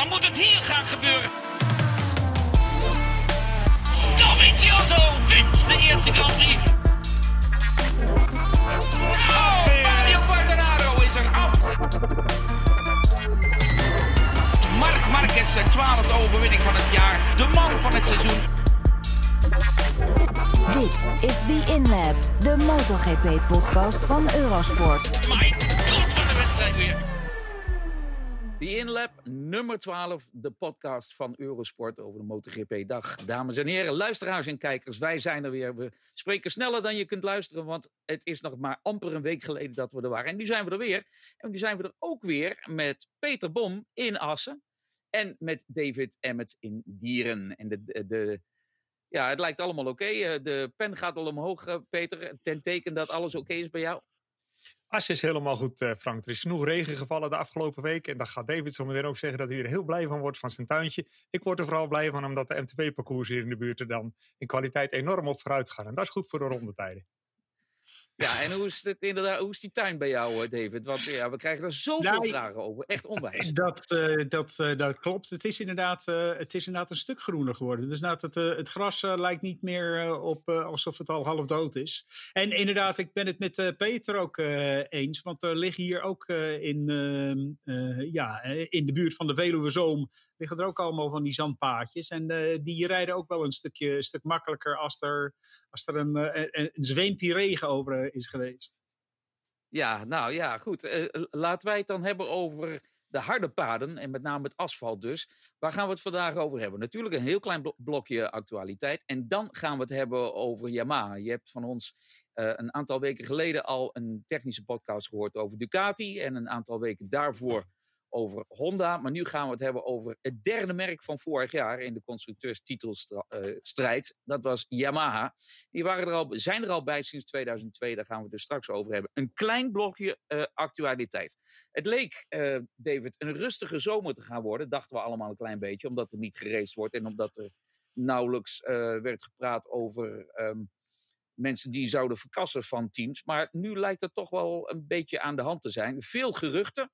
Dan moet het hier gaan gebeuren. Dovizioso wint de eerste Grand Prix. Oh, Mario Quartararo is er af. Mark Marquez, zijn twaalfde overwinning van het jaar. De man van het seizoen. Dit is The InLab, de MotoGP-podcast van Eurosport. Mijn god, wat een wedstrijd weer. The InLab nummer 12, de podcast van Eurosport over de MotoGP. Dag, dames en heren, luisteraars en kijkers. Wij zijn er weer. We spreken sneller dan je kunt luisteren, want het is nog maar amper een week geleden dat we er waren. En nu zijn we er weer. En nu zijn we er ook weer met Peter Bom in Assen. En met David Emmet in Dieren. En de, de, de- ja, het lijkt allemaal oké. Eh, De pen gaat al omhoog, eh, Peter. Ten teken dat alles oké is bij jou. As is helemaal goed, eh, Frank. Er is genoeg regen gevallen de afgelopen week. En dan gaat David zo meteen ook zeggen dat hij er heel blij van wordt van zijn tuintje. Ik word er vooral blij van omdat de MTB-parcours hier in de buurt er dan in kwaliteit enorm op vooruit gaan. En dat is goed voor de rondetijden. Ja, en hoe is, het inderdaad, hoe is die tuin bij jou, eh, David? Want ja, we krijgen er zoveel Nou, vragen over. Echt onwijs. Dat, eh, dat, eh, dat klopt. Het is, inderdaad, het is inderdaad een stuk groener geworden. Dus inderdaad, het, het gras lijkt niet meer op alsof het al half dood is. En inderdaad, ik ben het met Peter ook eens. Want er liggen hier ook in, ehm, eh, ja, in de buurt van de Veluwe Zoom... liggen er ook allemaal van die zandpaadjes. En eh, die rijden ook wel een stukje stuk makkelijker... als er, als er een, eh, een, een zweempje regen over eh, is geweest. Ja, nou ja, goed. Laten wij het dan hebben over de harde paden en met name het asfalt dus. Waar gaan we het vandaag over hebben? Natuurlijk een heel klein blo- blokje actualiteit. En dan gaan we het hebben over Yamaha. Je hebt van ons een aantal weken geleden al een technische podcast gehoord over Ducati. En een aantal weken daarvoor over Honda. Maar nu gaan we het hebben over het derde merk van vorig jaar in de constructeurstitelstrijd. Dat was Yamaha. Die waren er al, zijn er al bij sinds 2002. Daar gaan we het dus straks over hebben. Een klein blokje eh, actualiteit. Het leek, eh, David, een rustige zomer te gaan worden. Dachten we allemaal een klein beetje. Omdat er niet geraced wordt. En omdat er nauwelijks eh, werd gepraat over ehm, mensen die zouden verkassen van teams. Maar nu lijkt het toch wel een beetje aan de hand te zijn. Veel geruchten.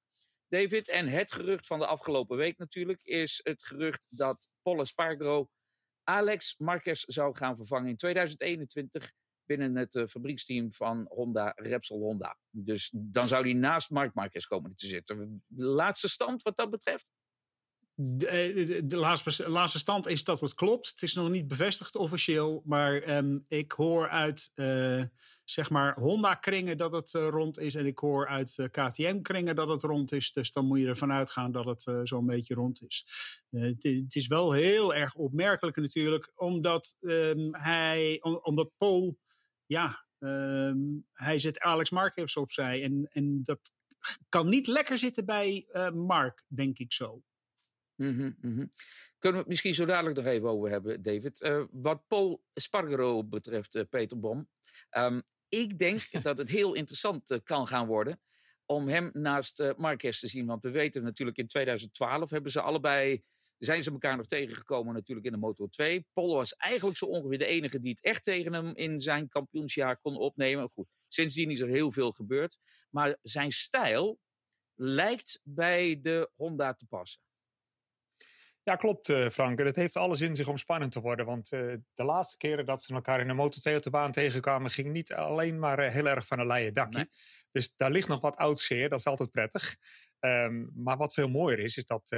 David, en het gerucht van de afgelopen week natuurlijk is het gerucht dat Paul Espargaro Alex Marquez zou gaan vervangen in 2021 binnen het eh, fabrieksteam van Honda, Repsol Honda. Dus dan zou hij naast Mark Marquez komen te zitten. De laatste stand wat dat betreft? De, eh, de laatste, laatste stand is dat het klopt. Het is nog niet bevestigd officieel. Maar ehm, ik hoor uit eh, zeg maar Honda-kringen dat het eh, rond is. En ik hoor uit eh, KTM-kringen dat het rond is. Dus dan moet je ervan uitgaan dat het eh, zo'n beetje rond is. Het, is wel heel erg opmerkelijk natuurlijk. Omdat, ehm, hij, om- omdat Paul, ja, ehm, hij zet Alex Marquez opzij. En, en dat kan niet lekker zitten bij Mark, denk ik zo. Mhm, mhm. Kunnen we het misschien zo dadelijk nog even over hebben, David. Wat Paul Spargaro betreft, Peter Bom. Ehm, ik denk dat het heel interessant eh, kan gaan worden om hem naast eh Marquez te zien. Want we weten natuurlijk in 2012 hebben ze allebei, zijn ze elkaar nog tegengekomen natuurlijk in de Moto 2. Paul was eigenlijk zo ongeveer de enige die het echt tegen hem in zijn kampioensjaar kon opnemen. Goed, sindsdien is er heel veel gebeurd. Maar zijn stijl lijkt bij de Honda te passen. Ja, klopt eh, Frank. En het heeft alles in zich om spannend te worden. Want eh, de laatste keren dat ze elkaar in de Moto2 op de baan tegenkwamen... ging niet alleen maar eh, heel erg van een leien dakje. Nee. Dus daar ligt nog wat oud zeer. Dat is altijd prettig. Ehm, maar wat veel mooier is, is dat,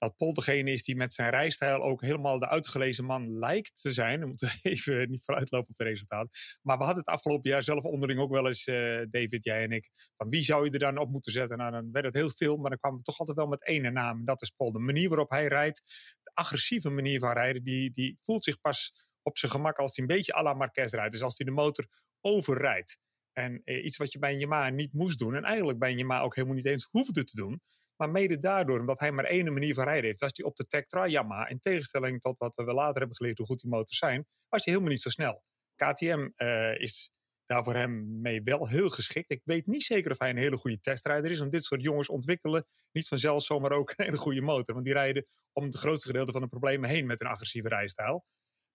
dat Paul degene is die met zijn rijstijl... ook helemaal de uitgelezen man lijkt te zijn. We moeten even niet vooruitlopen op de resultaten. Maar we hadden het afgelopen jaar zelf onderling ook wel eens, eh, David, jij en ik... van wie zou je er dan op moeten zetten? Nou, dan werd het heel stil, maar dan kwamen we toch altijd wel met één naam. En dat is Paul. De manier waarop hij rijdt, de agressieve manier van rijden... die, die voelt zich pas op zijn gemak als hij een beetje à la Marquez rijdt. Dus als hij de motor overrijdt. En eh, iets wat je bij een Yamaha niet moest doen. En eigenlijk bij een Yamaha ook helemaal niet eens hoefde te doen. Maar mede daardoor, omdat hij maar één manier van rijden heeft, was hij op de Tectra Yamaha, in tegenstelling tot wat we later hebben geleerd hoe goed die motors zijn, was hij helemaal niet zo snel. KTM eh, is daar voor hem mee wel heel geschikt. Ik weet niet zeker of hij een hele goede testrijder is, want dit soort jongens ontwikkelen niet vanzelf zomaar ook een hele goede motor. Want die rijden om het grootste gedeelte van de problemen heen met een agressieve rijstijl.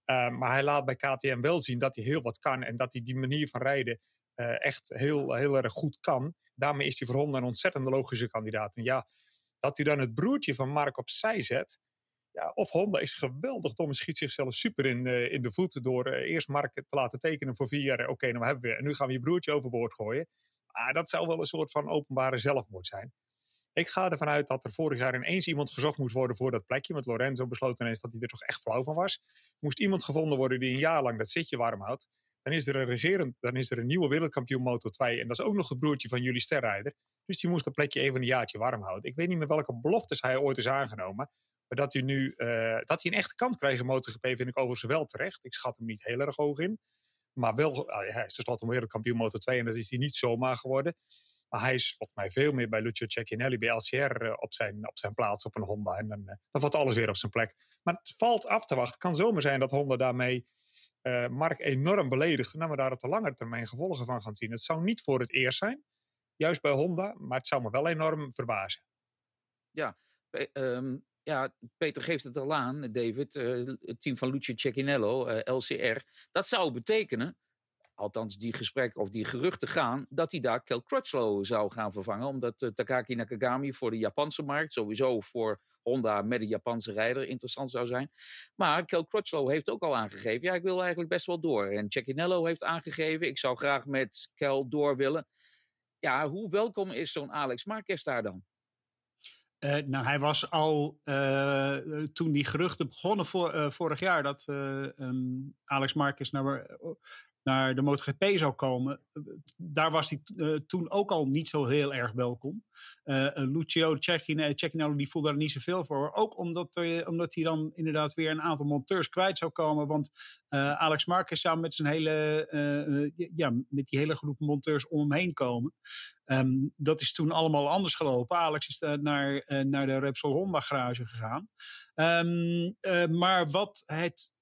Uh, maar hij laat bij KTM wel zien dat hij heel wat kan en dat hij die manier van rijden echt heel, heel erg goed kan. Daarmee is hij voor Honda een ontzettend logische kandidaat. En ja, Dat hij dan het broertje van Mark opzij zet. Ja, of Honda is geweldig dom en schiet zichzelf super in, uh, in de voeten door uh, eerst Mark te laten tekenen voor vier jaar. Oké, nou hebben we. En nu gaan we je broertje overboord gooien. Ah, dat zou wel een soort van openbare zelfmoord zijn. Ik ga ervan uit dat er vorig jaar ineens iemand gezocht moest worden voor dat plekje. Want Lorenzo besloot ineens dat hij er toch echt flauw van was. Moest iemand gevonden worden die een jaar lang dat zitje warm houdt. Dan is er een regerend, dan is er een nieuwe wereldkampioen Moto 2. En dat is ook nog het broertje van jullie sterrijder. Dus die moest dat plekje even een jaartje warm houden. Ik weet niet meer welke beloftes hij ooit is aangenomen. Maar dat hij nu uh, dat hij een echte kans krijgt in MotoGP vind ik overigens wel terecht. Ik schat hem niet heel erg hoog in. Maar wel, uh, hij is tenslotte wereldkampioen Moto 2 en dat is hij niet zomaar geworden. Maar hij is volgens mij veel meer bij Lucio Cecchinelli, bij LCR uh, op, zijn, op zijn plaats op een Honda. En dan, dan valt alles weer op zijn plek. Maar het valt af te wachten. Het kan zomaar zijn dat Honda daarmee uh, Mark enorm beledigt. En dat we daar op de lange termijn gevolgen van gaan zien. Het zou niet voor het eerst zijn, juist bij Honda. Maar het zou me wel enorm verbazen. Ja, um, ja, Peter geeft het al aan, David. Uh, het team van Lucio Cecchinello, uh, LCR. Dat zou betekenen, althans die gesprekken of die geruchten gaan, dat hij daar Kel Crutchlow zou gaan vervangen. Omdat Takaki Nakagami voor de Japanse markt, sowieso voor Honda met een Japanse rijder, interessant zou zijn. Maar Kel Crutchlow heeft ook al aangegeven, ja, ik wil eigenlijk best wel door. En Cecchinello heeft aangegeven, ik zou graag met Kel door willen. Ja, hoe welkom is zo'n Alex Marquez daar dan? Uh, nou, hij was al uh, toen die geruchten begonnen voor, uh, vorig jaar dat um, Alex Marquez naar, naar de MotoGP zou komen. Daar was hij toen ook al niet zo heel erg welkom. Lucio Cecchinello die voelde daar niet zoveel voor. Ook omdat, omdat hij dan inderdaad weer een aantal monteurs kwijt zou komen. Want Alex Marquez zou met zijn hele, ja, met die hele groep monteurs om hem heen komen. Um, dat is toen allemaal anders gelopen. Alex is naar, uh, naar de Repsol Honda garage gegaan. Uh, maar wat het...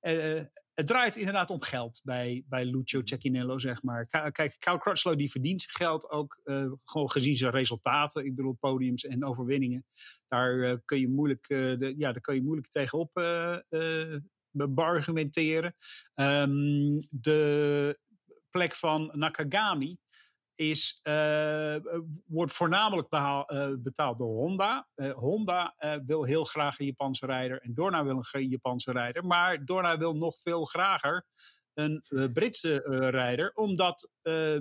Uh, het draait inderdaad om geld bij, bij Lucio Cecchinello, zeg maar. Kijk, Cal Crutchlow die verdient zijn geld ook gewoon gezien zijn resultaten. Ik bedoel, podiums en overwinningen. Daar, kun, je moeilijk, de, ja, daar kun je moeilijk tegenop beargumenteren. Um, de plek van Nakagami is, uh, wordt voornamelijk behaal, uh, betaald door Honda. Uh, Honda wil heel graag een Japanse rijder en Dorna wil een Japanse rijder. Maar Dorna wil nog veel grager een Britse rijder, omdat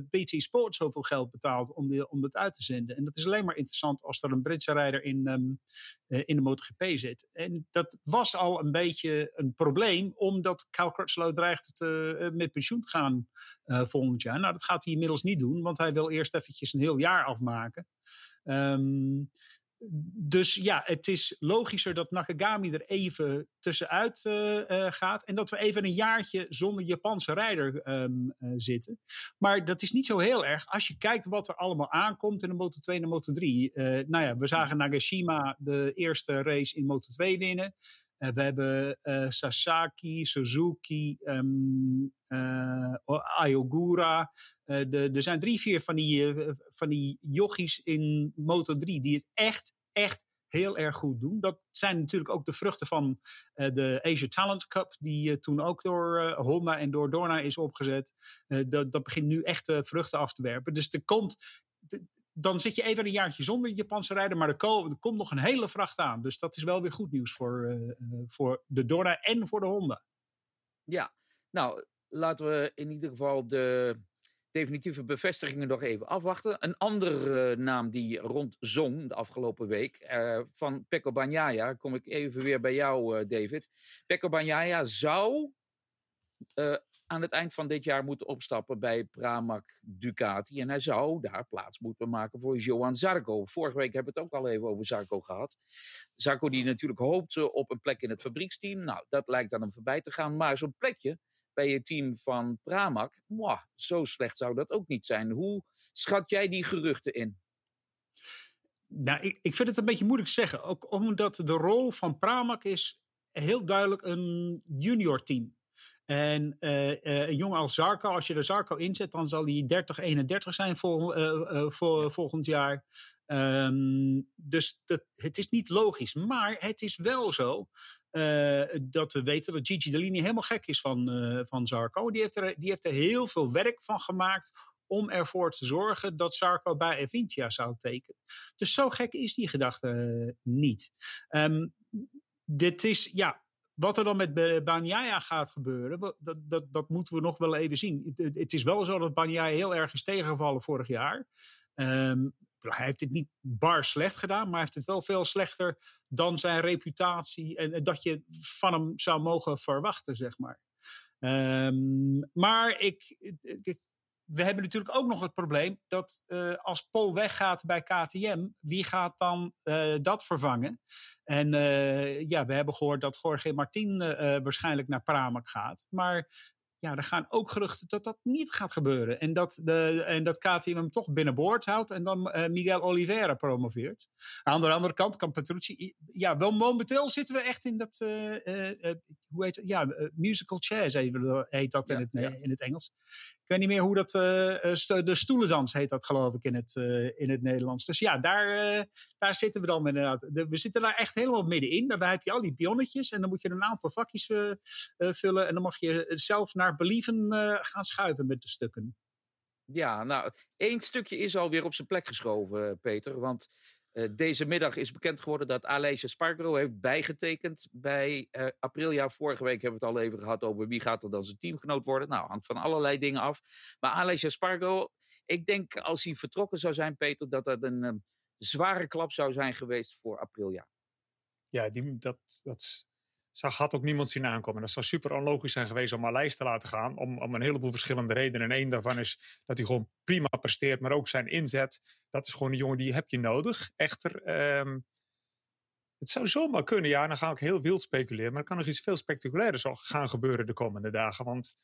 BT Sport zoveel geld betaalt om, die, om het uit te zenden. En dat is alleen maar interessant als er een Britse rijder in, um, in de MotoGP zit. En dat was al een beetje een probleem, omdat Cal Crutchlow dreigt te, met pensioen te gaan uh, volgend jaar. Nou, dat gaat hij inmiddels niet doen, want hij wil eerst eventjes een heel jaar afmaken. Um, dus ja, het is logischer dat Nakagami er even tussenuit uh, uh, gaat. En dat we even een jaartje zonder Japanse rijder um, uh, zitten. Maar dat is niet zo heel erg als je kijkt wat er allemaal aankomt in de Moto 2 en de Moto 3. nou ja, we zagen Nagashima de eerste race in Moto 2 winnen. Uh, we hebben uh, Sasaki, Suzuki, um, Ayogura. Er zijn drie, vier van die, van die jochies in Moto 3 die het echt, echt heel erg goed doen. Dat zijn natuurlijk ook de vruchten van de Asia Talent Cup, die toen ook door Honda en door Dorna is opgezet. dat, dat begint nu echt vruchten af te werpen. Dus er komt dan zit je even een jaartje zonder Japanse rijder, maar er, ko- komt nog een hele vracht aan. Dus dat is wel weer goed nieuws voor, uh, voor de Dorna en voor de Honda. Ja, nou laten we in ieder geval de definitieve bevestigingen nog even afwachten. Een andere uh, naam die rondzong de afgelopen week, van Pecco Bagnaia, kom ik even weer bij jou, David. Pecco Bagnaia zou aan het eind van dit jaar moeten opstappen bij Pramac Ducati. En hij zou daar plaats moeten maken voor Johan Zarco. Vorige week hebben we het ook al even over Zarco gehad. Zarco die natuurlijk hoopte op een plek in het fabrieksteam. Nou, dat lijkt aan hem voorbij te gaan. Maar zo'n plekje bij het team van Pramac, zo slecht zou dat ook niet zijn. Hoe schat jij die geruchten in? Nou, ik, ik vind het een beetje moeilijk zeggen. Ook omdat de rol van Pramac is heel duidelijk een junior team. En uh, uh, een jongen als Zarco, als je er Zarco inzet, dan zal hij 30, 31 zijn vol, uh, voor, volgend jaar. Um, dus dat, het is niet logisch. Maar het is wel zo dat we weten dat Gigi Dellini helemaal gek is van, van Zarco. Die heeft, er, die heeft er heel veel werk van gemaakt om ervoor te zorgen dat Sarko bij Evintia zou tekenen. Dus zo gek is die gedachte eh, niet. Um, dit is, ja, wat er dan met Banyaya gaat gebeuren, dat, dat, dat moeten we nog wel even zien. Het, is wel zo dat Banyaya heel erg is tegengevallen vorig jaar. Um, hij heeft het niet bar slecht gedaan, maar hij heeft het wel veel slechter dan zijn reputatie en, dat je van hem zou mogen verwachten, zeg maar. Um, maar ik, we hebben natuurlijk ook nog het probleem dat uh, als Pol weggaat bij KTM, wie gaat dan uh, dat vervangen? En uh, ja, we hebben gehoord dat Jorge Martin waarschijnlijk naar Pramac gaat. Maar ja, er gaan ook geruchten dat dat niet gaat gebeuren. En dat, de, en dat KTM hem toch binnenboord houdt en dan Miguel Oliveira promoveert. Aan de andere kant kan Petrucci... Ja, wel momenteel zitten we echt in dat... Hoe heet het? Ja, musical chairs heet dat in, het, in het Engels. Ik weet niet meer hoe dat. Uh, de stoelendans heet dat, geloof ik, in het, uh, in het Nederlands. Dus ja, daar, daar zitten we dan inderdaad. we zitten daar echt helemaal middenin. Daar heb je al die pionnetjes en dan moet je een aantal vakjes vullen. En dan mag je zelf naar believen gaan schuiven met de stukken. Ja, nou, één stukje is alweer op zijn plek geschoven, Peter. Want uh, deze middag is bekend geworden dat Alessia Spargo heeft bijgetekend bij uh, Aprilia. Vorige week hebben we het al even gehad over wie gaat er dan zijn teamgenoot worden. Nou, hangt van allerlei dingen af. Maar Alessia Spargo, ik denk als hij vertrokken zou zijn, Peter, dat dat een um, zware klap zou zijn geweest voor Aprilia. Ja, die, dat, dat zag, had ook niemand zien aankomen. Dat zou super onlogisch zijn geweest om lijst te laten gaan. Om, om een heleboel verschillende redenen. En één daarvan is dat hij gewoon prima presteert. Maar ook zijn inzet. Dat is gewoon een jongen die heb je nodig. Echter, um, het zou zomaar kunnen. Ja, dan ga ik heel wild speculeren. Maar er kan nog iets veel spectaculairs gaan gebeuren de komende dagen. Want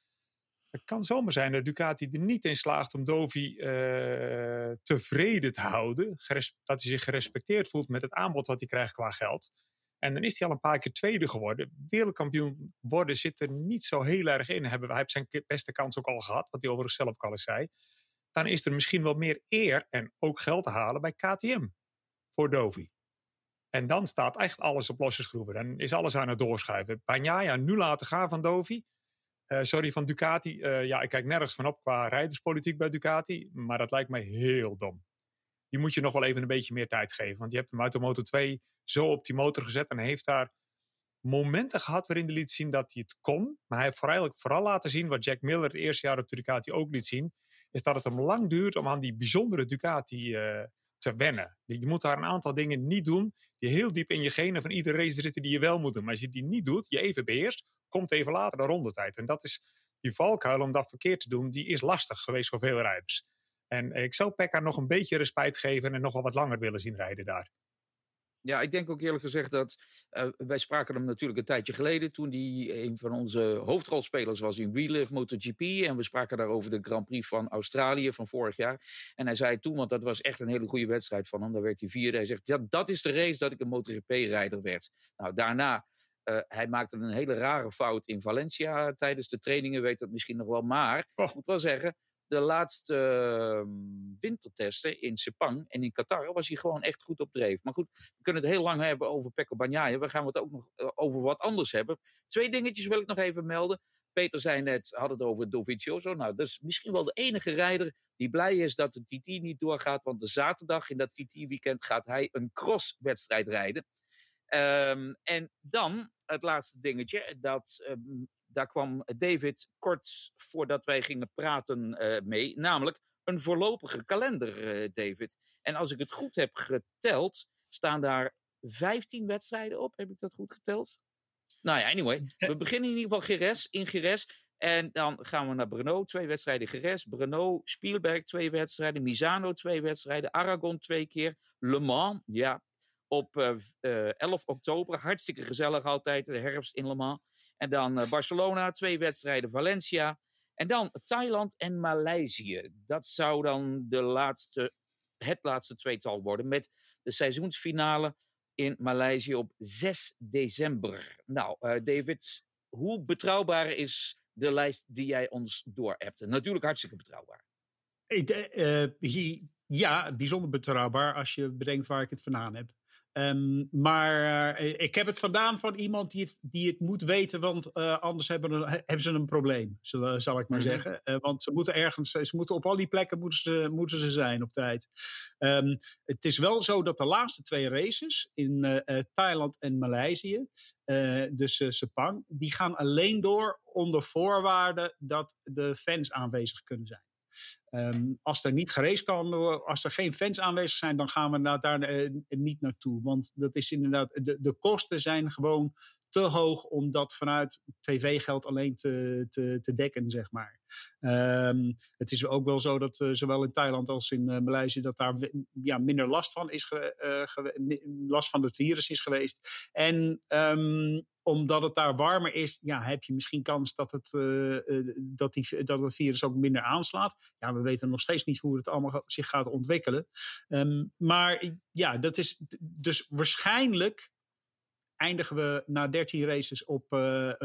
het kan zomaar zijn dat Ducati er niet in slaagt om Dovi uh, tevreden te houden. Dat hij zich gerespecteerd voelt met het aanbod wat hij krijgt qua geld. En dan is hij al een paar keer tweede geworden. Wereldkampioen worden zit er niet zo heel erg in. Hebben, hij heeft zijn beste kans ook al gehad, wat hij overigens zelf ook al eens zei. Dan is er misschien wel meer eer en ook geld te halen bij KTM voor Dovi. En dan staat echt alles op losse schroeven. Dan is alles aan het doorschuiven. Bagnaia nu laten gaan van Dovi. Uh, sorry, van Ducati. Uh, ja, ik kijk nergens van op qua rijderspolitiek bij Ducati. Maar dat lijkt mij heel dom. Die moet je nog wel even een beetje meer tijd geven. Want je hebt hem uit de Moto 2 zo op die motor gezet. En heeft daar momenten gehad waarin hij liet zien dat hij het kon. Maar hij heeft vooral, vooral laten zien wat Jack Miller het eerste jaar op Ducati ook liet zien. Is dat het hem lang duurt om aan die bijzondere Ducati uh, te wennen. Je moet daar een aantal dingen niet doen die heel diep in je genen van iedere race zitten die je wel moet doen. Maar als je die niet doet, je even beheerst, komt even later de rondetijd. En dat is die valkuil om dat verkeerd te doen, die is lastig geweest voor veel rijders. En ik zou Pekka nog een beetje respijt geven en nog wel wat langer willen zien rijden daar. Ja, ik denk ook eerlijk gezegd dat uh, wij spraken hem natuurlijk een tijdje geleden toen hij een van onze hoofdrolspelers was in Relive MotoGP en we spraken daar over de Grand Prix van Australië van vorig jaar. En hij zei toen, want dat was echt een hele goede wedstrijd van hem, daar werd hij vierde. Hij zegt, ja, dat is de race dat ik een MotoGP-rijder werd. Nou, daarna uh, hij maakte een hele rare fout in Valencia tijdens de trainingen, weet dat misschien nog wel. Maar oh. ik moet wel zeggen, de laatste uh, wintertesten in Sepang en in Qatar was hij gewoon echt goed op dreef. Maar goed, we kunnen het heel lang hebben over Pecco Bagnaia. We gaan het ook nog uh, over wat anders hebben. Twee dingetjes wil ik nog even melden. Peter zei net, had het over Dovizioso. Nou, dat is misschien wel de enige rijder die blij is dat de TT niet doorgaat. Want de zaterdag in dat TT-weekend gaat hij een crosswedstrijd rijden. Um, en dan het laatste dingetje. Dat um, daar kwam David kort voordat wij gingen praten uh, mee. Namelijk een voorlopige kalender, uh, David. En als ik het goed heb geteld, staan daar 15 wedstrijden op. Heb ik dat goed geteld? Nou ja, anyway. We beginnen in ieder geval Geres, in Geres. En dan gaan we naar Brno, twee wedstrijden Geres. Brno, Spielberg, twee wedstrijden. Misano, twee wedstrijden. Aragon, twee keer. Le Mans, ja, op uh, uh, 11 oktober. Hartstikke gezellig altijd, de herfst in Le Mans. En dan uh, Barcelona, twee wedstrijden Valencia. En dan Thailand en Maleisië. Dat zou dan de laatste, het laatste tweetal worden. Met de seizoensfinale in Maleisië op 6 december. Nou, uh, David, hoe betrouwbaar is de lijst die jij ons door hebt? Natuurlijk hartstikke betrouwbaar. Uh, ja, bijzonder betrouwbaar als je bedenkt waar ik het vandaan heb. Ehm, maar eh, ik heb het vandaan van iemand die het, die het moet weten, want eh, anders hebben, hebben ze een probleem, zal, zal ik maar Mhm. zeggen. Eh, want ze moeten ergens, ze moeten op al die plekken moeten ze, moeten ze zijn op tijd. Ehm, het is wel zo dat de laatste twee races in eh, eh, Thailand en Maleisië, eh, dus eh, Sepang, die gaan alleen door onder voorwaarde dat de fans aanwezig kunnen zijn. Ehm, als er niet geraced kan als er geen fans aanwezig zijn, dan gaan we daar eh, niet naartoe. Want dat is inderdaad, de, de kosten zijn gewoon te hoog om dat vanuit tv-geld alleen te, te, te dekken, zeg maar. Ehm, het is ook wel zo dat eh, zowel in Thailand als in eh, Maleisië dat daar ja, minder last van, is ge- eh, last van het virus is geweest. En ehm, omdat het daar warmer is, ja, heb je misschien kans dat het, dat, die, dat het virus ook minder aanslaat. Ja, we weten nog steeds niet hoe het allemaal zich gaat ontwikkelen. Ehm, maar ja, dat is dus waarschijnlijk eindigen we na 13 races op, eh,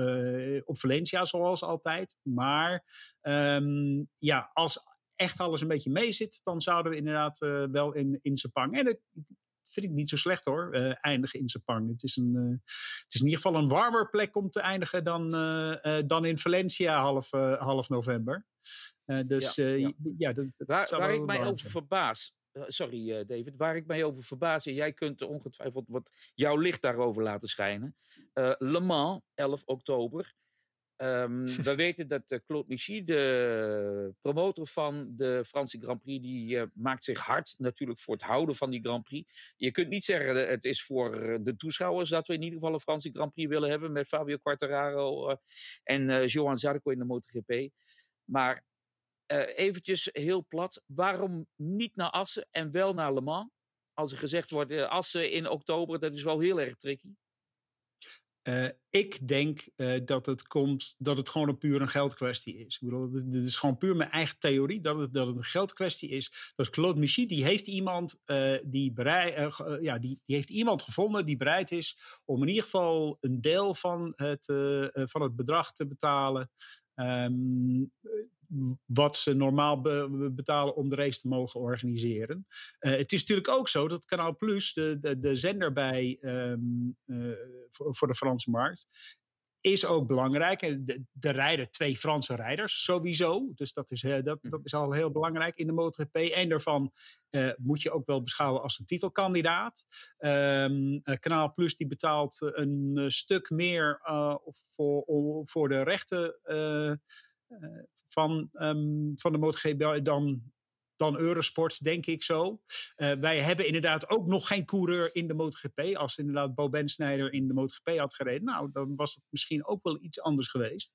eh, op Valencia, zoals altijd. Maar ehm, ja, als echt alles een beetje mee zit, dan zouden we inderdaad eh, wel in, in Sepang. En dat vind ik niet zo slecht hoor, eindigen in Sepang. Het is, een, het is in ieder geval een warmer plek om te eindigen dan, dan in Valencia half, half november. Dus Ja, ja. ja, dat, dat Waar, waar ik mij over verbaas. Eh, Sorry, eh, David. Waar ik mij over verbaas. En jij kunt ongetwijfeld wat jouw licht daarover laten schijnen. Eh, Le Mans, 11 oktober. Ehm, we weten dat Claude Michy, de promotor van de Franse Grand Prix, die maakt zich hard natuurlijk voor het houden van die Grand Prix. Je kunt niet zeggen het is voor de toeschouwers dat we in ieder geval een Franse Grand Prix willen hebben met Fabio Quartararo en eh Johan Zarco in de MotoGP. Maar eh, eventjes heel plat, waarom niet naar Assen en wel naar Le Mans? Als er gezegd wordt, eh, Assen in oktober, dat is wel heel erg tricky. Eh, ik denk dat het komt dat het gewoon een puur een geldkwestie is. Ik bedoel, dit, is gewoon puur mijn eigen theorie dat het, dat het een geldkwestie is. Dat Claude Michy die heeft iemand die ja, die, die heeft iemand gevonden die bereid is om in ieder geval een deel van het, van het bedrag te betalen. ehm, wat ze normaal be- be- betalen om de race te mogen organiseren. Eh, het is natuurlijk ook zo dat Kanaal Plus, de, de, de zender bij, ehm, eh, voor, voor de Franse markt, is ook belangrijk. En de- Er rijden twee Franse rijders sowieso. Dus dat is, eh, dat, dat is al heel belangrijk in de MotoGP. En daarvan moet je ook wel beschouwen als een titelkandidaat. Eh, Kanaal Plus die betaalt een stuk meer voor, voor de rechten van, ehm, van de MotoGP dan, dan Eurosport, denk ik zo. Eh, wij hebben inderdaad ook nog geen coureur in de MotoGP. Als inderdaad Bo Bensnijder in de MotoGP had gereden, nou, dan was het misschien ook wel iets anders geweest.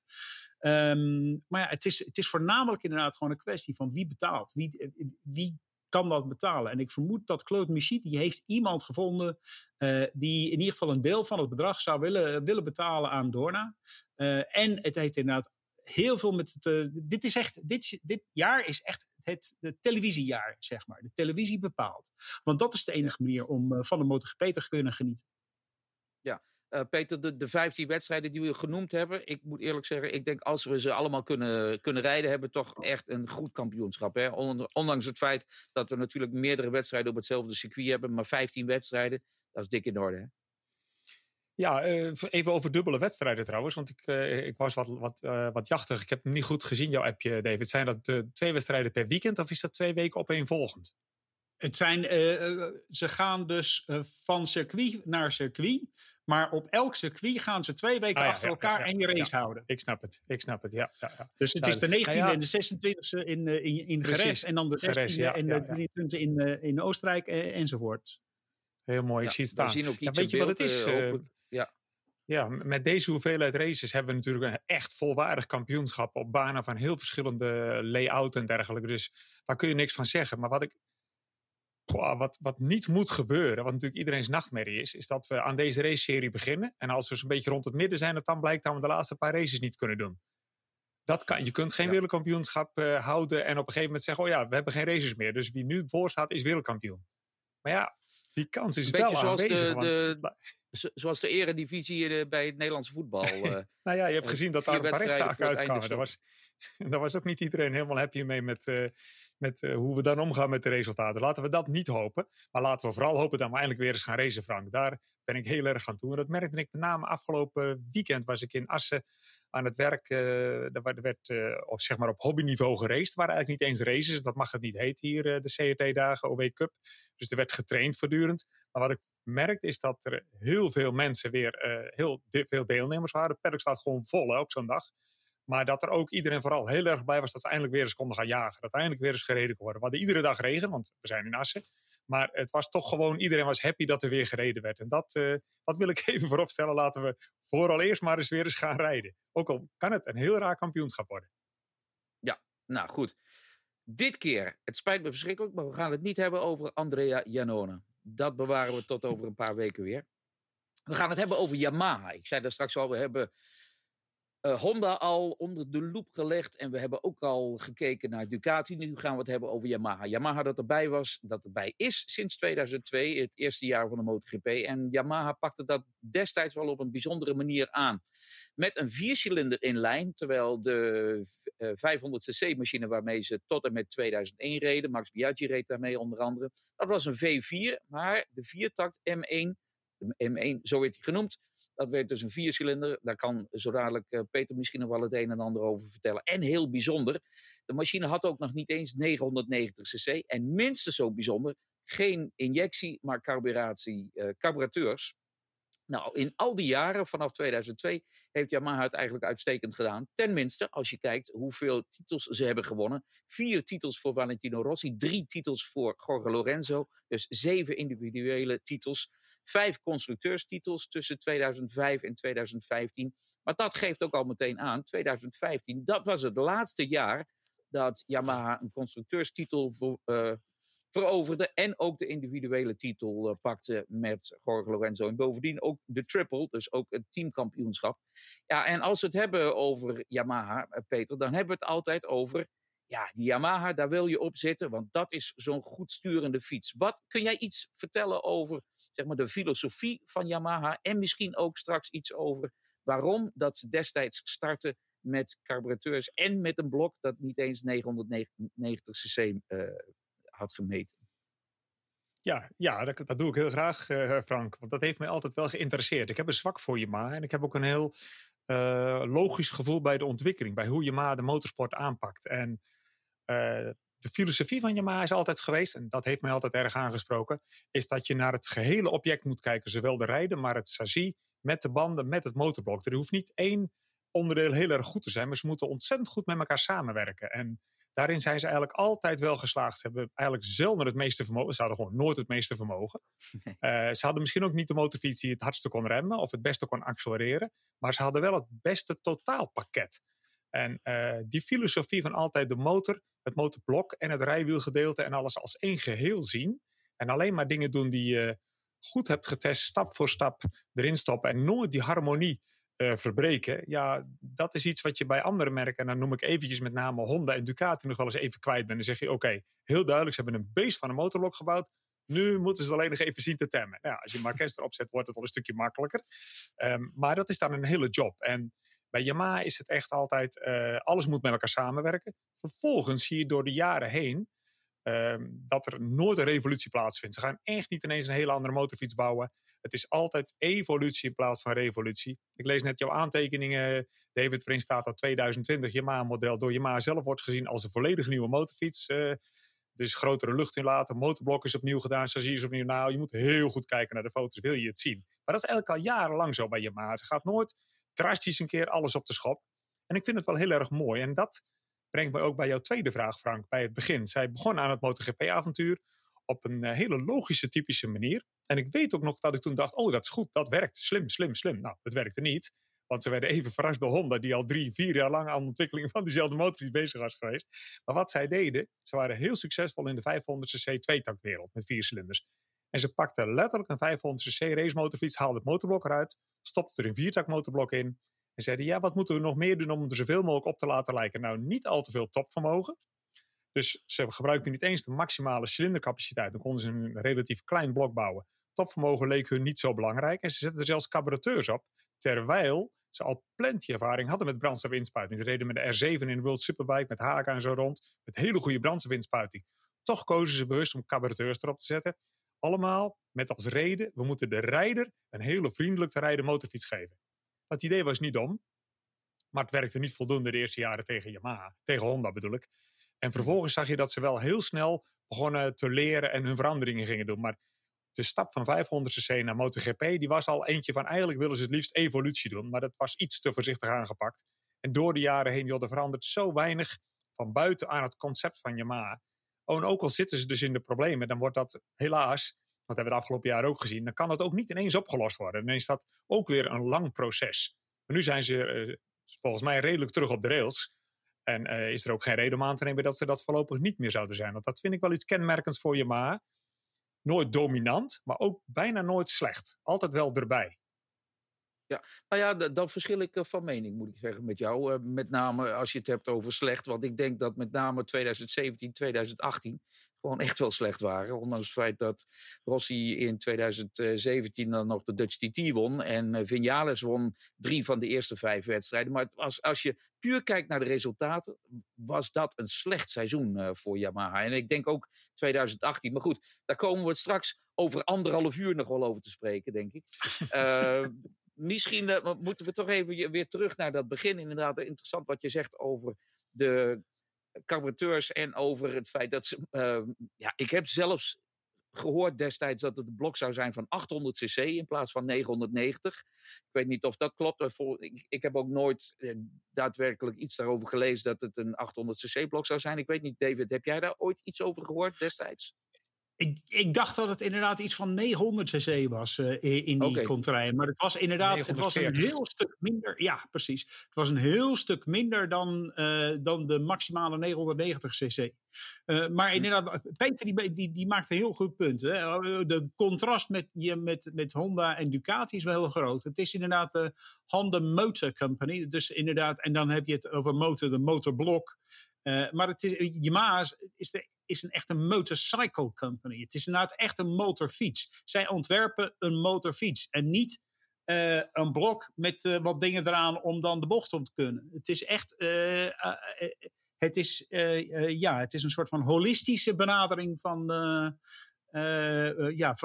Ehm, maar ja, het is, het is voornamelijk inderdaad gewoon een kwestie van wie betaalt. Wie, eh, wie kan dat betalen? En ik vermoed dat Claude Michy, die heeft iemand gevonden eh, die in ieder geval een deel van het bedrag zou willen, willen betalen aan Dorna. Eh, en het heeft inderdaad heel veel met het. eh, dit is echt. Dit, dit jaar is echt het, het televisiejaar, zeg maar. De televisie bepaalt. Want dat is de enige manier om eh, van de MotoGP te kunnen genieten. Eh, Peter, de, de 15 wedstrijden die we genoemd hebben, ik moet eerlijk zeggen, ik denk als we ze allemaal kunnen, kunnen rijden, hebben we toch echt een goed kampioenschap. Hè? On- Ondanks het feit dat we natuurlijk meerdere wedstrijden op hetzelfde circuit hebben, maar 15 wedstrijden, dat is dik in orde. Hè? Ja, eh, even over dubbele wedstrijden trouwens. Want ik, eh, ik was wat, wat, eh, wat jachtig. Ik heb hem niet goed gezien, jouw appje, David. Zijn dat twee wedstrijden per weekend of is dat twee weken opeenvolgend? Het zijn, ze gaan dus van circuit naar circuit. Maar op elk circuit gaan ze twee weken Ah, ja, achter ja, elkaar ja, en je ja, race houden. Ik snap het, ik snap het, ja. ja, ja. Dus het is de 19e Nou ja. en de 26e in, in, in Jerez. En dan de 16e Jerez, ja, en de ja. 23e in, in Oostenrijk enzovoort. Heel mooi, Ja, ik zie het we staan. zien ook Ja, iets weet je wat het is? Ja. Ja, met deze hoeveelheid races hebben we natuurlijk een echt volwaardig kampioenschap op banen van heel verschillende layout en dergelijke. Dus daar kun je niks van zeggen. Maar wat ik. Boah, wat, wat niet moet gebeuren, wat natuurlijk iedereen's nachtmerrie is, is dat we aan deze race-serie beginnen. En als we zo'n beetje rond het midden zijn, dat dan blijkt dat we de laatste paar races niet kunnen doen. Dat kan, je kunt geen Ja. wereldkampioenschap eh, houden en op een gegeven moment zeggen: Oh ja, we hebben geen races meer. Dus wie nu voor staat, is wereldkampioen. Maar ja, die kans is Een wel de- aanwezig. want- de- Zo- Zoals de eredivisie eh, bij het Nederlandse voetbal. eh. Nou ja, je hebt Eh, gezien dat daar een paar rechtszaken uitkwamen. Daar was, daar was ook niet iedereen helemaal happy mee met, met hoe we dan omgaan met de resultaten. Laten we dat niet hopen. Maar laten we vooral hopen dat we eindelijk weer eens gaan racen, Frank. Daar ben ik heel erg aan toe. En dat merkte ik met name afgelopen weekend was ik in Assen aan het werk. Uh, er werd uh, op, zeg maar op hobbyniveau geraced. Waren eigenlijk niet eens races. Dat mag het niet heten hier, de CRT-dagen, OW Cup. Dus er werd getraind voortdurend. Maar wat ik merkte is dat er heel veel mensen weer, heel veel deelnemers waren. De paddock staat gewoon vol op zo'n dag. Maar dat er ook iedereen vooral heel erg blij was dat ze eindelijk weer eens konden gaan jagen. Dat eindelijk weer eens gereden kon worden. We hadden iedere dag regen, want we zijn in Assen. Maar het was toch gewoon, iedereen was happy dat er weer gereden werd. En dat, uh, wil ik even vooropstellen. Laten we vooral eerst maar eens weer eens gaan rijden. Ook al kan het een heel raar kampioenschap worden. Ja, nou goed. Dit keer, het spijt me verschrikkelijk, maar we gaan het niet hebben over Andrea Janone. Dat bewaren we tot over een paar weken weer. We gaan het hebben over Yamaha. Ik zei daar straks al, we hebben uh, Honda al onder de loep gelegd. En we hebben ook al gekeken naar Ducati. Nu gaan we het hebben over Yamaha. Yamaha dat erbij was, dat erbij is sinds 2002, het eerste jaar van de MotoGP. En Yamaha pakte dat destijds wel op een bijzondere manier aan. Met een viercilinder in lijn, terwijl de uh, 500cc machine waarmee ze tot en met 2001 reden, Max Biaggi reed daarmee onder andere, dat was een V4, maar de viertakt M1, de M1, zo werd hij genoemd, dat werd dus een viercilinder. Daar kan zo dadelijk uh, Peter misschien nog wel het een en ander over vertellen. En heel bijzonder, de machine had ook nog niet eens 990 cc. En minstens zo bijzonder, geen injectie, maar carburatie, uh, carburateurs. Nou, in al die jaren, vanaf 2002, heeft Yamaha het eigenlijk uitstekend gedaan. Tenminste, als je kijkt hoeveel titels ze hebben gewonnen. Vier titels voor Valentino Rossi, drie titels voor Jorge Lorenzo. Dus zeven individuele titels. Vijf constructeurstitels tussen 2005 en 2015. Maar dat geeft ook al meteen aan, 2015, dat was het laatste jaar dat Yamaha een constructeurstitel uh, veroverde. En ook de individuele titel uh, pakte met Jorge Lorenzo. En bovendien ook de triple, dus ook het teamkampioenschap. Ja, en als we het hebben over Yamaha, uh, Peter, dan hebben we het altijd over... Ja, die Yamaha, daar wil je op zitten, want dat is zo'n goed sturende fiets. Wat kun jij iets vertellen over zeg maar, de filosofie van Yamaha. En misschien ook straks iets over waarom dat ze destijds starten met carburateurs en met een blok dat niet eens 990 cc uh, had gemeten. Ja, ja dat, dat doe ik heel graag, uh, Frank. Want dat heeft mij altijd wel geïnteresseerd. Ik heb een zwak voor Yamaha en ik heb ook een heel uh, logisch gevoel bij de ontwikkeling, bij hoe Yamaha de motorsport aanpakt. En de filosofie van Yamaha is altijd geweest, en dat heeft mij altijd erg aangesproken, is dat je naar het gehele object moet kijken. Zowel de rijden, maar het chassis, met de banden, met het motorblok. Er hoeft niet één onderdeel heel erg goed te zijn, maar ze moeten ontzettend goed met elkaar samenwerken. En daarin zijn ze eigenlijk altijd wel geslaagd. Ze hebben eigenlijk zelden het meeste vermogen. Ze hadden gewoon nooit het meeste vermogen. Nee. Uh, ze hadden misschien ook niet de motorfiets die het hardste kon remmen of het beste kon accelereren. Maar ze hadden wel het beste totaalpakket. En uh, die filosofie van altijd de motor, het motorblok en het rijwielgedeelte en alles als één geheel zien. En alleen maar dingen doen die je goed hebt getest, stap voor stap erin stoppen en nooit die harmonie uh, verbreken. Ja, dat is iets wat je bij andere merken, en dan noem ik eventjes met name Honda en Ducati nog wel eens even kwijt bent. Dan zeg je, oké, heel duidelijk, ze hebben een beest van een motorblok gebouwd. Nu moeten ze alleen nog even zien te temmen. Ja, als je Marquez erop zet, wordt het al een stukje makkelijker. Um, maar dat is dan een hele job. En bij Yamaha is het echt altijd, uh, alles moet met elkaar samenwerken. Vervolgens zie je door de jaren heen uh, dat er nooit een revolutie plaatsvindt. Ze gaan echt niet ineens een hele andere motorfiets bouwen. Het is altijd evolutie in plaats van revolutie. Ik lees net jouw aantekeningen, David, waarin staat dat 2020 Yamaha-model door Yamaha zelf wordt gezien als een volledig nieuwe motorfiets. Uh, dus grotere lucht inlaten, motorblok is opnieuw gedaan, chassis is opnieuw. Nou, je moet heel goed kijken naar de foto's, wil je het zien. Maar dat is eigenlijk al jarenlang zo bij Yamaha. Ze gaat nooit drastisch een keer alles op de schop. En ik vind het wel heel erg mooi. En dat brengt me ook bij jouw tweede vraag, Frank, bij het begin. Zij begon aan het MotoGP-avontuur op een uh, hele logische, typische manier. En ik weet ook nog dat ik toen dacht, oh, dat is goed, dat werkt. Slim, slim, slim. Nou, het werkte niet. Want ze werden even verrast door Honda, die al drie, vier jaar lang aan de ontwikkeling van diezelfde motor bezig was geweest. Maar wat zij deden, ze waren heel succesvol in de 500cc tweetaktwereld met vier cilinders. En ze pakten letterlijk een 500cc racemotorfiets, haalden het motorblok eruit, stopte er een viertakmotorblok in en zeiden, ja, wat moeten we nog meer doen om er zoveel mogelijk op te laten lijken? Nou, niet al te veel topvermogen. Dus ze gebruikten niet eens de maximale cilindercapaciteit. Dan konden ze een relatief klein blok bouwen. Topvermogen leek hun niet zo belangrijk. En ze zetten er zelfs carburateurs op. Terwijl ze al plenty ervaring hadden met brandstofinspuiting. Ze reden met de R7 in de World Superbike, met Haga en zo rond. Met hele goede brandstofinspuiting. Toch kozen ze bewust om cabareteurs erop te zetten. Allemaal met als reden, we moeten de rijder een hele vriendelijk te rijden motorfiets geven. Dat idee was niet dom, maar het werkte niet voldoende de eerste jaren tegen Yamaha. Tegen Honda bedoel ik. En vervolgens zag je dat ze wel heel snel begonnen te leren en hun veranderingen gingen doen. Maar de stap van 500cc naar MotoGP, die was al eentje van eigenlijk willen ze het liefst evolutie doen. Maar dat was iets te voorzichtig aangepakt. En door de jaren heen, joh, er verandert zo weinig van buiten aan het concept van Yamaha. Oh, en ook al zitten ze dus in de problemen, dan wordt dat helaas, dat hebben we de afgelopen jaren ook gezien, dan kan dat ook niet ineens opgelost worden. Dan is dat ook weer een lang proces. Maar nu zijn ze uh, volgens mij redelijk terug op de rails. En uh, is er ook geen reden om aan te nemen dat ze dat voorlopig niet meer zouden zijn. Want dat vind ik wel iets kenmerkends voor Yamaha. Nooit dominant, maar ook bijna nooit slecht. Altijd wel erbij. Ja, nou ja, dan verschil ik eh, van mening, moet ik zeggen, met jou. met name als je het hebt over slecht. Want ik denk dat met name 2017, 2018 gewoon echt wel slecht waren. Ondanks het feit dat Rossi in 2017 dan nog de Dutch TT won. En eh, Vinales won drie van de eerste vijf wedstrijden. Maar als, als je puur kijkt naar de resultaten, was dat een slecht seizoen voor Yamaha. En ik denk ook 2018. Maar goed, daar komen we straks over anderhalf uur nog wel over te spreken, denk ik. uh, misschien uh, moeten we toch even weer terug naar dat begin. Inderdaad, interessant wat je zegt over de carburateurs en over het feit dat ze. Uh, ja, ik heb zelfs gehoord destijds dat het een blok zou zijn van 800 cc in plaats van 990. Ik weet niet of dat klopt. Ik, heb ook nooit eh, daadwerkelijk iets daarover gelezen dat het een 800 cc blok zou zijn. Ik weet niet, David, heb jij daar ooit iets over gehoord destijds? Ik, ik, dacht dat het inderdaad iets van 900 cc was uh, in die okay. kontrijen. Maar het was inderdaad het was een heel stuk minder. Ja, precies. Het was een heel stuk minder dan, uh, dan de maximale 990 cc. Uh, maar inderdaad, Peter die, die, die maakt een heel goed punt. Hè? De contrast met, je, met, met Honda en Ducati is wel heel groot. Het is inderdaad de Honda Motor Company. Dus inderdaad, en dan heb je het over motor, de motorblok. maar het is, Yamaha is de is een echte motorcycle company. Het is inderdaad echt een motorfiets. Zij ontwerpen een motorfiets en niet uh, een blok met uh, wat dingen eraan om dan de bocht om te kunnen. Het is echt. Uh, het is, ja, het is een soort van holistische benadering van. ja,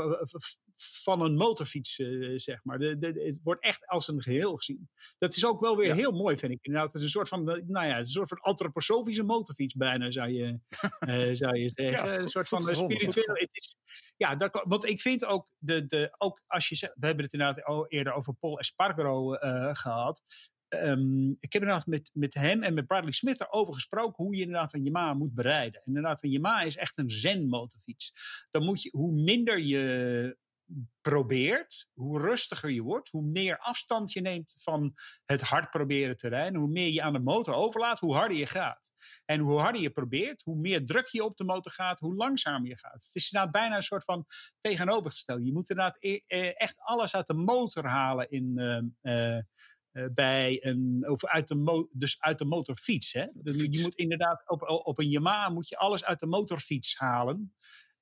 van een motorfiets, uh, zeg maar. De, de, het wordt echt als een geheel gezien. Dat is ook wel weer ja. heel mooi, vind ik. Inderdaad, het is een soort van, nou ja, een soort van antroposofische motorfiets bijna, zou je, uh, zou je zeggen. Ja, een soort van spiritueel. Ja, dat, want ik vind ook, de, de, ook als je zegt, we hebben het inderdaad al eerder over Paul Espargaro uh, gehad. Um, ik heb inderdaad met, met hem en met Bradley Smith erover gesproken hoe je inderdaad een Yamaha moet bereiden. En inderdaad, een Yamaha is echt een zen-motorfiets. Dan moet je, hoe minder je probeert, hoe rustiger je wordt, hoe meer afstand je neemt van het hard proberen te rijden, hoe meer je aan de motor overlaat, hoe harder je gaat. En hoe harder je probeert, hoe meer druk je op de motor gaat, hoe langzamer je gaat. Het is inderdaad bijna een soort van tegenovergesteld. Je moet inderdaad echt alles uit de motor halen in. Uh, uh, bij een, of uit de, dus uit de motorfiets. Hè? Je moet inderdaad op, op een Yamaha moet je alles uit de motorfiets halen.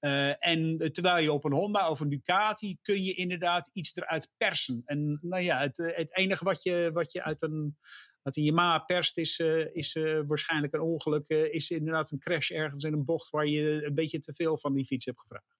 Uh, en terwijl je op een Honda of een Ducati kun je inderdaad iets eruit persen. En nou ja, het, het enige wat je, wat je uit een, uit een Yamaha perst is, uh, is waarschijnlijk een ongeluk. is inderdaad een crash ergens in een bocht waar je een beetje te veel van die fiets hebt gevraagd.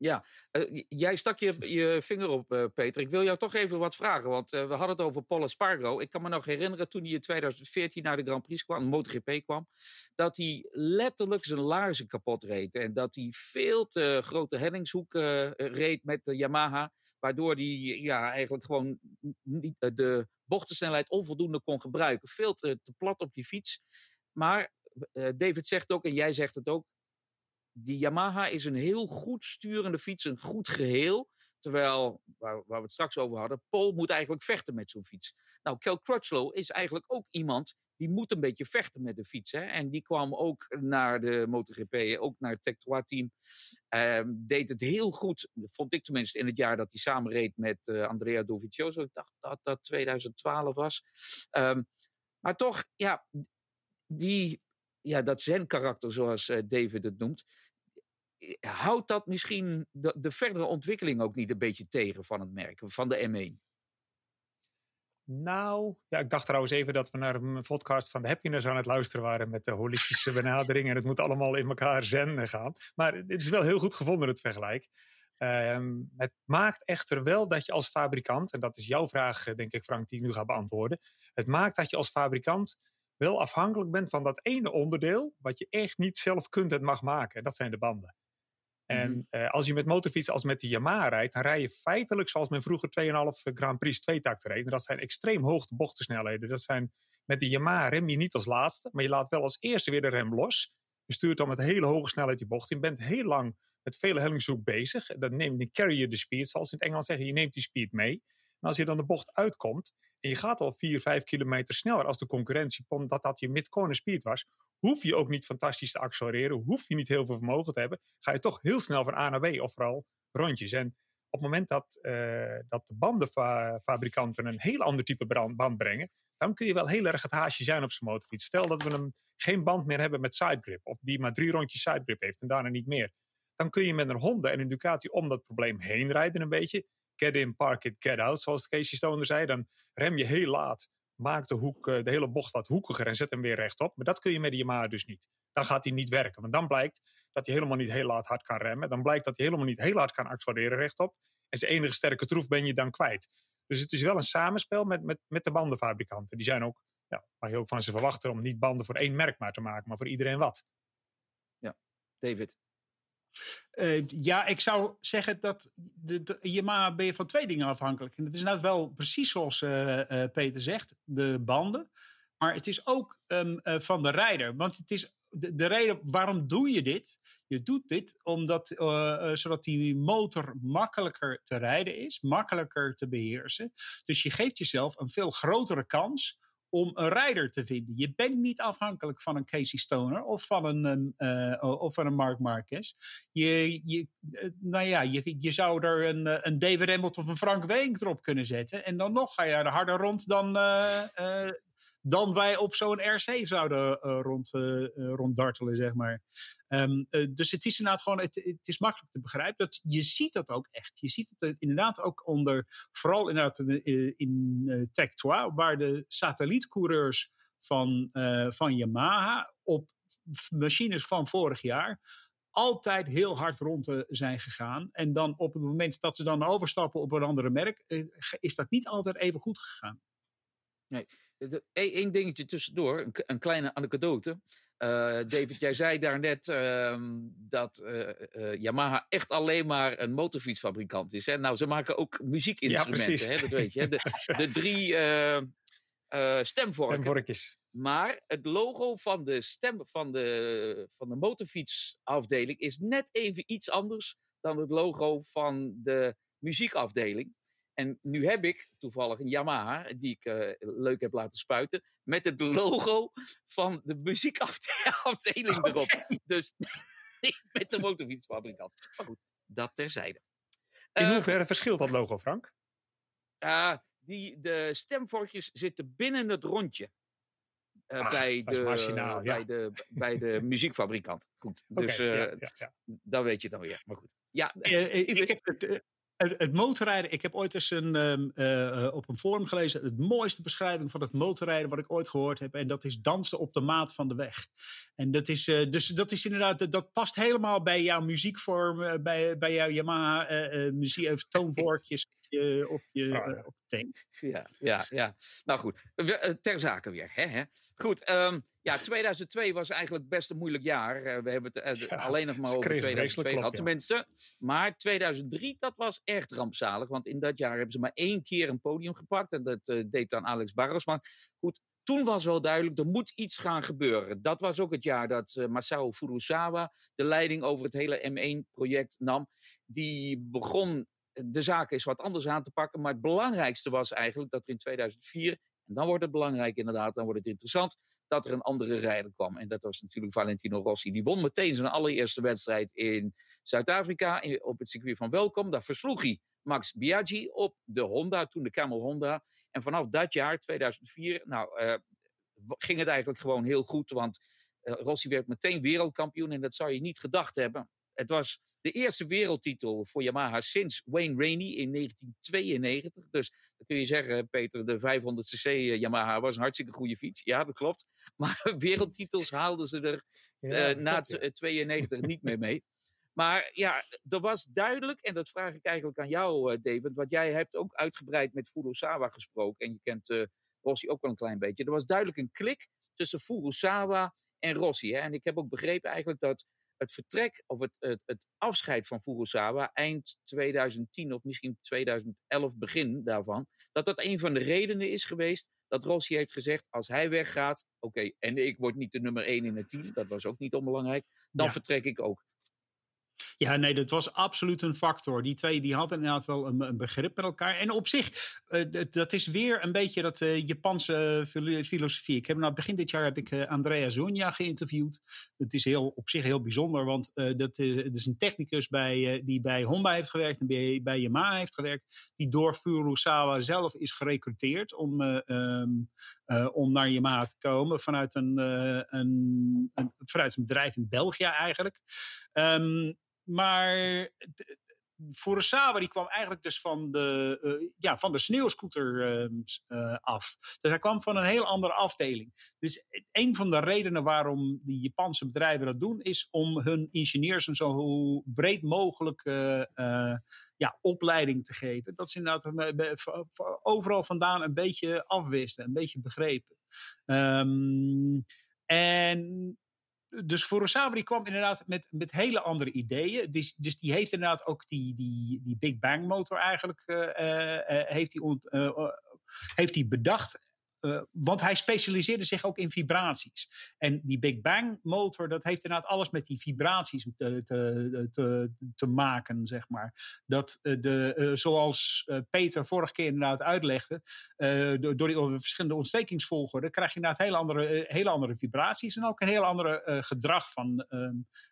Ja, uh, jij stak je, je vinger op, uh, Peter. Ik wil jou toch even wat vragen, want uh, we hadden het over Paul Espargaro. Ik kan me nog herinneren toen hij in 2014 naar de Grand Prix kwam, MotoGP kwam, dat hij letterlijk zijn laarzen kapot reed. En dat hij veel te grote hellingshoeken reed met de Yamaha, waardoor hij ja, eigenlijk gewoon niet, de bochtensnelheid onvoldoende kon gebruiken. Veel te, te plat op die fiets. Maar David zegt ook, en jij zegt het ook, die Yamaha is een heel goed sturende fiets, een goed geheel. Terwijl, waar, we het straks over hadden, Paul moet eigenlijk vechten met zo'n fiets. Nou, Kel Crutchlow is eigenlijk ook iemand die moet een beetje vechten met de fiets. Hè? En die kwam ook naar de MotoGP, ook naar het Tech 3 team. Um, deed het heel goed, vond ik tenminste, in het jaar dat hij samen reed met uh, Andrea Dovizioso. Ik dacht dat dat 2012 was. Um, maar toch, ja, die ja, dat zen-karakter, zoals uh, David het noemt, houdt dat misschien de, de, verdere ontwikkeling ook niet een beetje tegen van het merk, van de M1? Nou, ja, ik dacht trouwens even dat we naar een podcast van de Happiness aan het luisteren waren met de holistische benadering. En het moet allemaal in elkaar zen gaan. Maar het is wel heel goed gevonden, het vergelijk. Ehm, het maakt echter wel dat je als fabrikant, en dat is jouw vraag, eh, denk ik, Frank, die ik nu ga beantwoorden. Het maakt dat je als fabrikant wel afhankelijk bent van dat ene onderdeel, wat je echt niet zelf kunt en mag maken. Dat zijn de banden. En Mhm. eh, als je met motorfiets als met de Yamaha rijdt, dan rij je feitelijk zoals men vroeger 2,5 Grand Prix tweetakten reed. En dat zijn extreem hoogte bochtensnelheden. Dat zijn, met de Yamaha rem je niet als laatste, maar je laat wel als eerste weer de rem los. Je stuurt dan met hele hoge snelheid die bocht in. Je bent heel lang met vele hellingshoek bezig. Dan neem je, carry je de speed, zoals in het Engels zeggen. Je neemt die speed mee. En als je dan de bocht uitkomt en je gaat al 4, 5 kilometer sneller als de concurrentie, omdat dat je mid-corner speed was, hoef je ook niet fantastisch te accelereren, hoef je niet heel veel vermogen te hebben, ga je toch heel snel van A naar B of vooral rondjes. En op het moment dat, eh, dat de bandenfabrikanten een heel ander type band brengen, dan kun je wel heel erg het haasje zijn op zijn motorfiets. Stel dat we hem geen band meer hebben met sidegrip, of die maar drie rondjes sidegrip heeft en daarna niet meer. Dan kun je met een Honda en een Ducati om dat probleem heen rijden een beetje. Get in, park it, get out, zoals Casey Stoner zei. Dan rem je heel laat, maak de, hoek, eh, de hele bocht wat hoekiger en zet hem weer rechtop. Maar dat kun je met de Yamaha dus niet. Dan gaat hij niet werken. Want dan blijkt dat hij helemaal niet heel laat hard kan remmen. Dan blijkt dat hij helemaal niet heel hard kan accelereren rechtop. En zijn enige sterke troef ben je dan kwijt. Dus het is wel een samenspel met, met, met de bandenfabrikanten. Die zijn ook, ja, mag je ook van ze verwachten om niet banden voor één merk maar te maken, maar voor iedereen wat. David. Eh, ja, ik zou zeggen dat de, de Yamaha ben je van twee dingen afhankelijk. En het is nou wel precies zoals eh, eh, Peter zegt, de banden. Maar het is ook ehm, eh, van de rijder. Want het is de, de reden, waarom doe je dit? Je doet dit omdat, zodat die motor makkelijker te rijden is, makkelijker te beheersen. Dus je geeft jezelf een veel grotere kans om een rijder te vinden. Je bent niet afhankelijk van een Casey Stoner of van een, eh, of van een Mark Marquez. Je, je, eh, nou ja, je, je zou er een, eh, een David Hamilton of een Frank Weink erop kunnen zetten. En dan nog ga je er harder rond dan, dan wij op zo'n RC zouden eh, rond, eh, eh, ronddartelen, zeg maar. Ehm, eh, dus het is inderdaad gewoon, het, is makkelijk te begrijpen. Dat, je ziet dat ook echt. Je ziet het inderdaad ook onder, vooral inderdaad in, in, Tech 2, waar de satellietcoureurs van, eh, van Yamaha op machines van vorig jaar altijd heel hard rond zijn gegaan. En dan op het moment dat ze dan overstappen op een andere merk, is dat niet altijd even goed gegaan. Eén dingetje tussendoor, een, een kleine anekdote. Eh, David, jij zei daarnet ehm dat eh, Yamaha echt alleen maar een motorfietsfabrikant is. Hè? Nou, ze maken ook muziekinstrumenten, hè? dat weet je. Hè? De, de drie eh, eh, stemvorken. En vorkjes. Maar het logo van de, stem, van de, van de motorfietsafdeling is net even iets anders dan het logo van de muziekafdeling. En nu heb ik toevallig een Yamaha, die ik eh, leuk heb laten spuiten, met het logo van de muziekafdeling erop. Dus niet met de motorfietsfabrikant. Maar goed, dat terzijde. In Eh, hoeverre verschilt dat logo, Frank? die, de stemvorkjes zitten binnen het rondje. Eh, Ach, bij, dat de, machinaal, ja. bij, de, bij de muziekfabrikant. Goed, dus ja, ja, ja. dan weet je dan weer. Maar goed. Ja, ik, ik heb het, het, motorrijden, ik heb ooit eens een, ehm, eh, eh, op een forum gelezen. Het mooiste beschrijving van het motorrijden wat ik ooit gehoord heb. En dat is dansen op de maat van de weg. En dat is, eh, dus dat is inderdaad, dat, past helemaal bij jouw muziekvorm, bij, bij jouw Yamaha muziek, toonvorkjes je, op je, eh, op je tank. ja, ja, ja. Nou goed, eh, ter zake weer. Hè, hè. Goed, ehm, ja, 2002 was eigenlijk best een moeilijk jaar. Eh, we hebben het Ja, alleen nog maar over kregen 2002 vreselijk gehad, ja. tenminste. Maar 2003, dat was echt rampzalig. Want in dat jaar hebben ze maar één keer een podium gepakt. En dat deed dan Alex Barros. Maar goed, toen was wel duidelijk, er moet iets gaan gebeuren. Dat was ook het jaar dat eh, Masao Furusawa de leiding over het hele M1-project nam. Die begon de zaken eens wat anders aan te pakken. Maar het belangrijkste was eigenlijk dat er in 2004, en dan wordt het belangrijk inderdaad, dan wordt het interessant, dat er een andere rijder kwam. En dat was natuurlijk Valentino Rossi. Die won meteen zijn allereerste wedstrijd in Zuid-Afrika op het circuit van Welkom. Daar versloeg hij Max Biaggi op de Honda, toen de Camel Honda. En vanaf dat jaar, 2004, nou, eh, ging het eigenlijk gewoon heel goed. Want eh, Rossi werd meteen wereldkampioen en dat zou je niet gedacht hebben. Het was de eerste wereldtitel voor Yamaha sinds Wayne Rainey in 1992. Dus dan kun je zeggen, Peter, de 500cc Yamaha was een hartstikke goede fiets. Ja, dat klopt. Maar wereldtitels haalden ze er Ja, uh, na klopt, ja. 92 niet meer mee. Maar ja, er was duidelijk, en dat vraag ik eigenlijk aan jou, uh, David, want jij hebt ook uitgebreid met Furusawa gesproken en je kent uh, Rossi ook wel een klein beetje. Er was duidelijk een klik tussen Furusawa en Rossi. Hè? En ik heb ook begrepen eigenlijk dat het vertrek of het, het, het afscheid van Furusawa eind 2010 of misschien 2011 begin daarvan, dat dat een van de redenen is geweest dat Rossi heeft gezegd, als hij weggaat, oké, okay, en ik word niet de nummer 1 in het team, dat was ook niet onbelangrijk, dan ja. vertrek ik ook. Ja, nee, dat was absoluut een factor. Die twee die hadden inderdaad wel een, begrip met elkaar. En op zich, uh, dat is weer een beetje dat uh, Japanse filosofie. Ik heb nou, begin dit jaar heb ik Andrea Zonja geïnterviewd. Het is heel, op zich heel bijzonder, want dat, is, het is een technicus bij, die bij Honda heeft gewerkt en bij, bij Yamaha heeft gewerkt. Die door Furusawa zelf is gerecruiteerd om, um, om naar Yamaha te komen vanuit een, een, een, vanuit een bedrijf in België eigenlijk. Um, maar Furusawa die kwam eigenlijk dus van de, uh, ja, van de sneeuwscooter uh, uh, af. Dus hij kwam van een heel andere afdeling. Dus een van de redenen waarom die Japanse bedrijven dat doen... is om hun ingenieurs een zo breed mogelijk ja, opleiding te geven. Dat ze inderdaad overal vandaan een beetje afwisten. Een beetje begrepen. Um, en dus Furusawa die kwam inderdaad met, met hele andere ideeën. Dus, dus die heeft inderdaad ook die, die, die Big Bang motor eigenlijk uh, uh, heeft, die ont, heeft die bedacht. Uh, want hij specialiseerde zich ook in vibraties. En die Big Bang motor, dat heeft inderdaad alles met die vibraties te, te, te, te maken, zeg maar. Dat de, uh, zoals Peter vorige keer inderdaad uitlegde, door, door die verschillende ontstekingsvolgorde, krijg je inderdaad hele andere, hele andere vibraties en ook een heel andere gedrag van,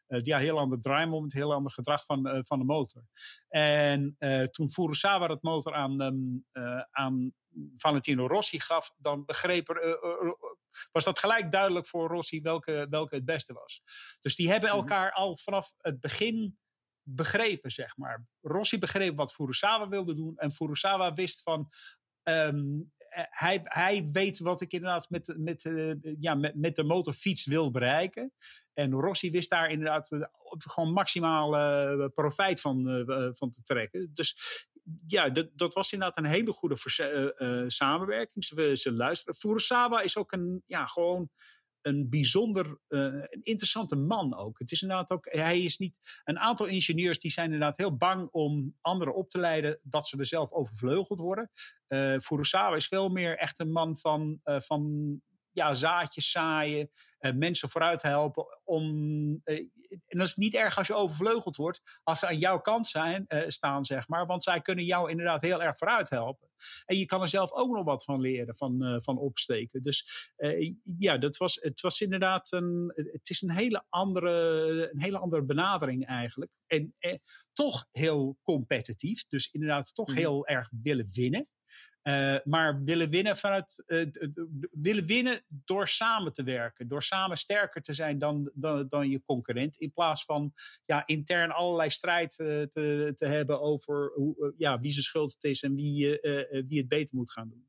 ja, heel ander draaimoment, heel ander gedrag van, van de motor. En toen Furusawa dat motor aan, um, aan Valentino Rossi gaf, dan begreep er, was dat gelijk duidelijk voor Rossi welke, welke het beste was. Dus die hebben elkaar al vanaf het begin begrepen, zeg maar. Rossi begreep wat Furusawa wilde doen en Furusawa wist van... Um, hij, hij weet wat ik inderdaad met, met, uh, ja, met, de motorfiets wil bereiken. En Rossi wist daar inderdaad uh, gewoon maximaal profijt van, van te trekken. Dus ja, dat, dat was inderdaad een hele goede samenwerking. Ze, ze luisteren. Furusawa is ook een, ja, gewoon een bijzonder, uh, een interessante man ook. Het is inderdaad ook, hij is niet, een aantal ingenieurs die zijn inderdaad heel bang om anderen op te leiden dat ze er zelf overvleugeld worden. Uh, Furusawa is veel meer echt een man van, uh, van ja, zaadjes zaaien, uh, mensen vooruit helpen. Om, uh, en dat is niet erg als je overvleugeld wordt, als ze aan jouw kant zijn, uh, staan, zeg maar. Want zij kunnen jou inderdaad heel erg vooruit helpen. En je kan er zelf ook nog wat van leren, van, van opsteken. Dus ja, dat was, het was inderdaad een, het is een hele andere, een hele andere benadering eigenlijk. En toch heel competitief, dus inderdaad toch heel erg willen winnen. Uh, maar willen winnen, vanuit, uh, willen winnen door samen te werken. Door samen sterker te zijn dan, dan, dan je concurrent. In plaats van ja, intern allerlei strijd uh, te, te hebben over hoe, ja, wie zijn schuld het is en wie, wie het beter moet gaan doen.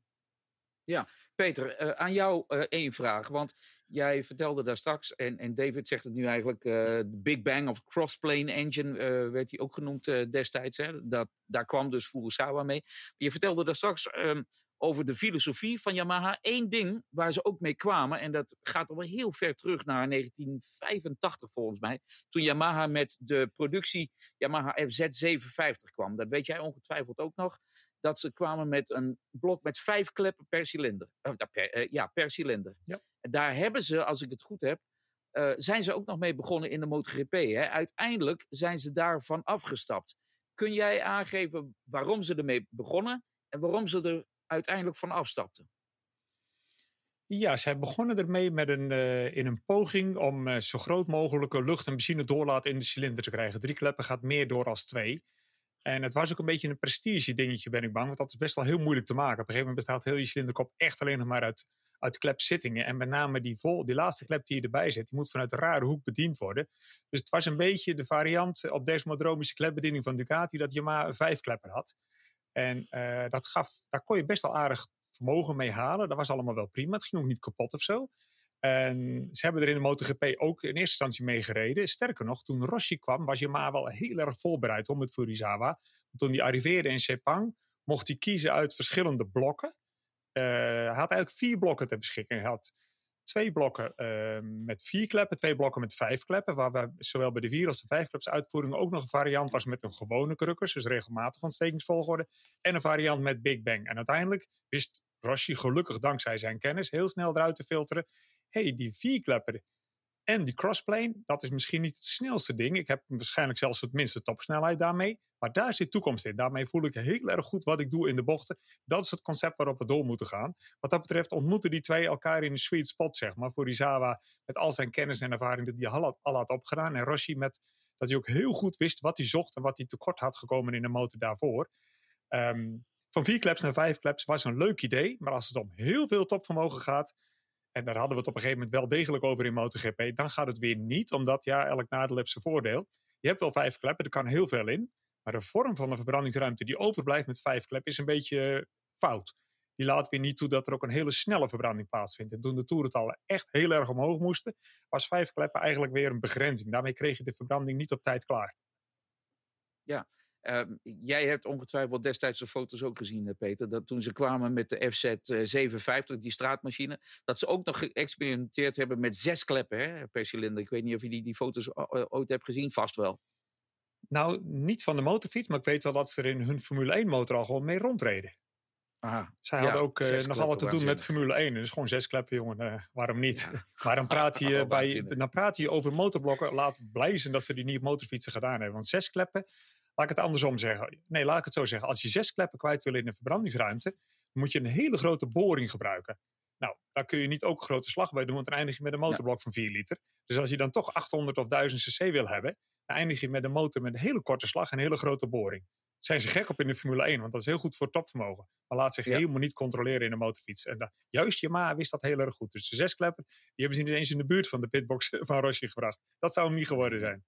Ja, Peter, aan jou één vraag. Want jij vertelde daar straks, en, en David zegt het nu eigenlijk, uh, de Big Bang of Crossplane Engine werd hij ook genoemd destijds. Hè? Dat, daar kwam dus Furusawa mee. Je vertelde daar straks um, over de filosofie van Yamaha. Eén ding waar ze ook mee kwamen, en dat gaat al heel ver terug naar 1985 volgens mij. Toen Yamaha met de productie Yamaha FZ750 kwam. Dat weet jij ongetwijfeld ook nog dat ze kwamen met een blok met vijf kleppen per cilinder. Uh, per, uh, ja, per cilinder. Ja. En daar hebben ze, als ik het goed heb, uh, zijn ze ook nog mee begonnen in de MotoGP. Hè? Uiteindelijk zijn ze daarvan afgestapt. Kun jij aangeven waarom ze ermee begonnen en waarom ze er uiteindelijk van afstapten? Ja, zij begonnen ermee met een, uh, in een poging om uh, zo groot mogelijke lucht en benzine doorlaat in de cilinder te krijgen. Drie kleppen gaat meer door als twee. En het was ook een beetje een prestige dingetje, ben ik bang. Want dat is best wel heel moeilijk te maken. Op een gegeven moment bestaat heel je cilinderkop echt alleen nog maar uit, uit klepzittingen. En met name die, vol, die laatste klep die je erbij zet, die moet vanuit een rare hoek bediend worden. Dus het was een beetje de variant op desmodromische klepbediening van Ducati dat Yamaha een vijfklepper had. En uh, dat gaf, daar kon je best wel aardig vermogen mee halen. Dat was allemaal wel prima. Het ging ook niet kapot of zo. En ze hebben er in de MotoGP ook in eerste instantie mee gereden. Sterker nog, toen Rossi kwam, was Yamaha wel heel erg voorbereid om met Furizawa. Toen hij arriveerde in Sepang, mocht hij kiezen uit verschillende blokken. Uh, hij had eigenlijk vier blokken ter beschikking. Hij had twee blokken uh, met vier kleppen, twee blokken met vijf kleppen. Waar we zowel bij de vier als de vijf kleps uitvoering ook nog een variant was met een gewone krukkers, dus regelmatig ontstekingsvolgorde. En een variant met Big Bang. En uiteindelijk wist Rossi gelukkig dankzij zijn kennis heel snel eruit te filteren. Hey, die vier kleppen en die crossplane, dat is misschien niet het snelste ding. Ik heb waarschijnlijk zelfs het minste topsnelheid daarmee. Maar daar zit toekomst in. Daarmee voel ik heel erg goed wat ik doe in de bochten. Dat is het concept waarop we door moeten gaan. Wat dat betreft ontmoeten die twee elkaar in een sweet spot, zeg maar. Voor Izawa met al zijn kennis en ervaring die hij al, al had opgedaan. En Roshi met dat hij ook heel goed wist wat hij zocht en wat hij tekort had gekomen in de motor daarvoor. Um, van vier claps naar vijf claps was een leuk idee. Maar als het om heel veel topvermogen gaat, en daar hadden we het op een gegeven moment wel degelijk over in MotoGP, dan gaat het weer niet, omdat ja, elk nadeel heeft zijn voordeel. Je hebt wel vijf kleppen, er kan heel veel in. Maar de vorm van de verbrandingsruimte die overblijft met vijf kleppen is een beetje fout. Die laat weer niet toe dat er ook een hele snelle verbranding plaatsvindt. En toen de toerentallen echt heel erg omhoog moesten, was vijf kleppen eigenlijk weer een begrenzing. Daarmee kreeg je de verbranding niet op tijd klaar. Ja, uh, jij hebt ongetwijfeld destijds de foto's ook gezien, eh, Peter. Dat toen ze kwamen met de FZ 750, die straatmachine. Dat ze ook nog geëxperimenteerd hebben met zes kleppen hè, per cilinder. Ik weet niet of je die, die foto's ooit hebt gezien, vast wel. Nou, niet van de motorfiets, maar ik weet wel dat ze er in hun Formule 1 motor al gewoon mee rondreden. Aha, Zij hadden ook uh, nogal wat te doen met Formule 1. Dus gewoon zes kleppen, jongen. Uh, waarom niet? Ja. Maar dan praat, je bij, dan praat je over motorblokken. Laat blij zijn dat ze die niet motorfietsen gedaan hebben. Want zes kleppen, laat ik het andersom zeggen. Nee, laat ik het zo zeggen. Als je zes kleppen kwijt wil in een verbrandingsruimte, moet je een hele grote boring gebruiken. Nou, daar kun je niet ook een grote slag bij doen, want dan eindig je met een motorblok ja. van 4 liter. Dus als je dan toch 800 of 1000 cc wil hebben, dan eindig je met een motor met een hele korte slag en een hele grote boring. Daar zijn ze gek op in de Formule 1, want dat is heel goed voor topvermogen. Maar laat zich ja. helemaal niet controleren in een motorfiets. En da, juist Yamaha wist dat heel erg goed. Dus de zes kleppen, die hebben ze niet eens in de buurt van de pitbox van Rossi gebracht. Dat zou hem niet geworden zijn.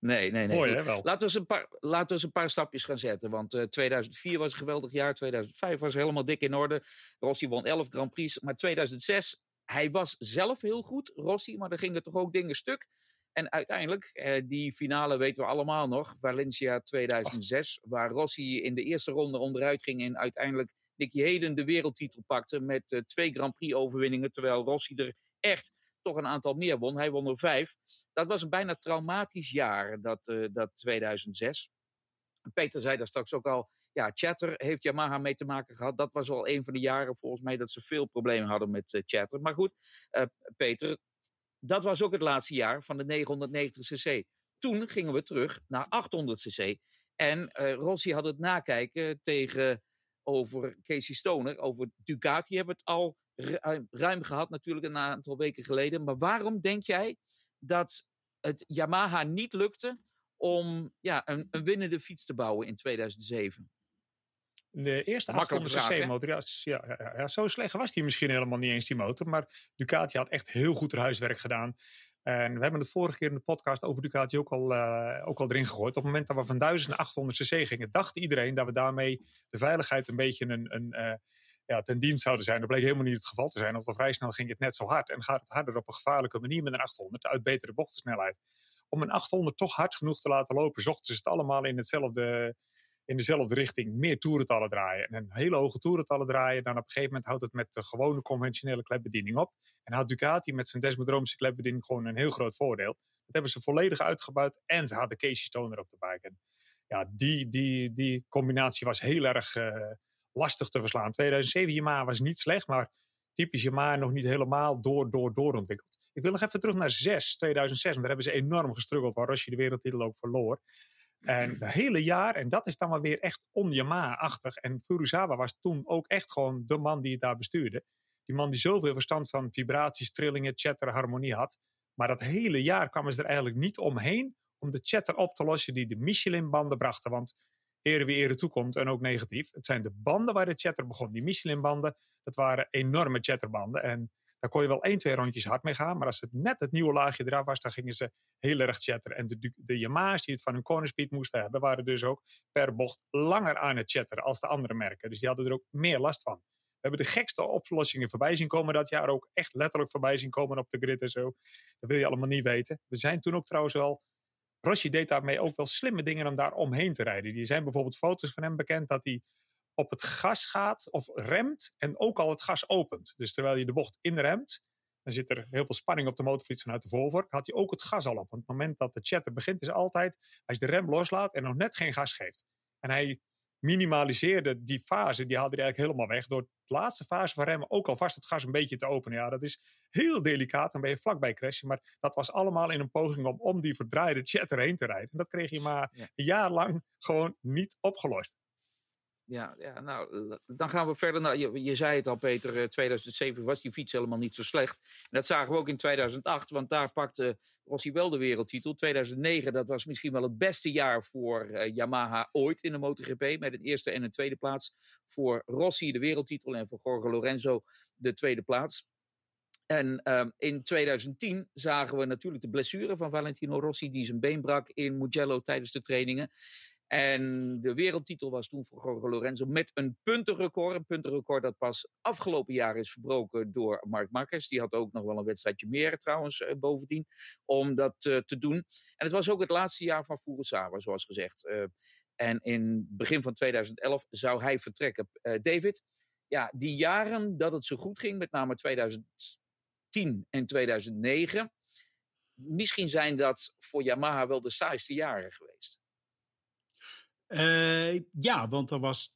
Nee, nee, nee. Mooi, hè, wel. Laten, we eens een paar, laten we eens een paar stapjes gaan zetten. Want uh, 2004 was een geweldig jaar. 2005 was helemaal dik in orde. Rossi won 11 Grand Prix. Maar 2006, hij was zelf heel goed, Rossi. Maar er gingen toch ook dingen stuk. En uiteindelijk, eh, die finale weten we allemaal nog. Valencia 2006. Oh. Waar Rossi in de eerste ronde onderuit ging. En uiteindelijk Nicky Heden de wereldtitel pakte. Met uh, twee Grand Prix overwinningen. Terwijl Rossi er echt toch een aantal meer won. Hij won er vijf. Dat was een bijna traumatisch jaar, dat, uh, dat 2006. Peter zei daar straks ook al, ja, Chatter heeft Yamaha mee te maken gehad. Dat was al een van de jaren volgens mij dat ze veel problemen hadden met uh, Chatter. Maar goed, uh, Peter, dat was ook het laatste jaar van de 990 cc. Toen gingen we terug naar 800 cc. En Rossi had het nakijken tegen over Casey Stoner, over Ducati hebben het al ruim, ruim gehad natuurlijk een aantal weken geleden. Maar waarom denk jij dat het Yamaha niet lukte om ja, een, een winnende fiets te bouwen in 2007? De eerste 800 cc motor, ja, ja, ja, ja, zo slecht was die misschien helemaal niet eens die motor. Maar Ducati had echt heel goed haar huiswerk gedaan. En we hebben het vorige keer in de podcast over Ducati ook al, uh, ook al erin gegooid. Op het moment dat we van 1000 naar 800 cc gingen, dacht iedereen dat we daarmee de veiligheid een beetje een, een, uh, ja, ten dienst zouden zijn. Dat bleek helemaal niet het geval te zijn. Want al vrij snel ging het net zo hard. En gaat het harder op een gevaarlijke manier met een 800 uit betere bochtensnelheid. Om een 800 toch hard genoeg te laten lopen, zochten ze het allemaal in, hetzelfde, in dezelfde richting. Meer toerentallen draaien. En een hele hoge toerentallen draaien. Dan op een gegeven moment houdt het met de gewone conventionele klepbediening op. En had Ducati met zijn desmodromische klepbediening gewoon een heel groot voordeel. Dat hebben ze volledig uitgebuit. En ze hadden Casey Stoner op de bike. En ja, die, die, die combinatie was heel erg... Uh, lastig te verslaan. 2007 Yamaha was niet slecht, maar typisch Yamaha nog niet helemaal door, door, doorontwikkeld. Ik wil nog even terug naar 6, 2006, want daar hebben ze enorm gestruggeld, waar Rossi de wereldtitel ook verloor. En het hele jaar, en dat is dan maar weer echt on-Yamaha-achtig. En Furuzawa was toen ook echt gewoon de man die het daar bestuurde. Die man die zoveel verstand van vibraties, trillingen, chatter, harmonie had. Maar dat hele jaar kwamen ze er eigenlijk niet omheen om de chatter op te lossen die de Michelin-banden brachten. Want ere wie ere toekomt en ook negatief. Het zijn de banden waar de chatter begon. Die Michelin-banden, dat waren enorme chatterbanden. En daar kon je wel één, twee rondjes hard mee gaan. Maar als het net het nieuwe laagje eraf was, dan gingen ze heel erg chatteren. En de, de Yamaha's die het van hun corner speed moesten hebben, waren dus ook per bocht langer aan het chatteren als de andere merken. Dus die hadden er ook meer last van. We hebben de gekste oplossingen voorbij zien komen dat jaar. Ook echt letterlijk voorbij zien komen op de grid en zo. Dat wil je allemaal niet weten. We zijn toen ook trouwens wel Rossi deed daarmee ook wel slimme dingen om daar omheen te rijden. Die zijn bijvoorbeeld foto's van hem bekend dat hij op het gas gaat of remt en ook al het gas opent. Dus terwijl je de bocht inremt, dan zit er heel veel spanning op de motorfiets vanuit de voorvork, had hij ook het gas al op. Op het moment dat de chatter begint is altijd als je de rem loslaat en nog net geen gas geeft. En hij minimaliseerde die fase, die haalde hij eigenlijk helemaal weg. Door de laatste fase van remmen ook alvast het gas een beetje te openen. Ja, dat is heel delicaat, dan ben je vlakbij crashen. Maar dat was allemaal in een poging om om die verdraaide chat erheen te rijden. En dat kreeg je maar een jaar lang gewoon niet opgelost. Ja, ja, nou, dan gaan we verder. naar. je, je zei het al, Peter, 2007 eh, was die fiets helemaal niet zo slecht. Dat zagen we ook in 2008, want daar pakte Rossi wel de wereldtitel. 2009, dat was misschien wel het beste jaar voor uh, Yamaha ooit in de MotoGP. Met een eerste en een tweede plaats. Voor Rossi de wereldtitel en voor Jorge Lorenzo de tweede plaats. En um, in 2010 zagen we natuurlijk de blessure van Valentino Rossi, die zijn been brak in Mugello tijdens de trainingen. En de wereldtitel was toen voor Jorge Lorenzo met een puntenrecord. Een puntenrecord dat pas afgelopen jaar is verbroken door Mark Marquez. Die had ook nog wel een wedstrijdje meer trouwens uh, bovendien om dat uh, te doen. En het was ook het laatste jaar van Furusawa, zoals gezegd. Uh, en in begin van 2011 zou hij vertrekken. David, ja, die jaren dat het zo goed ging, met name 2010 en 2009... Misschien zijn dat voor Yamaha wel de saaiste jaren geweest. Uh, ja, want er was,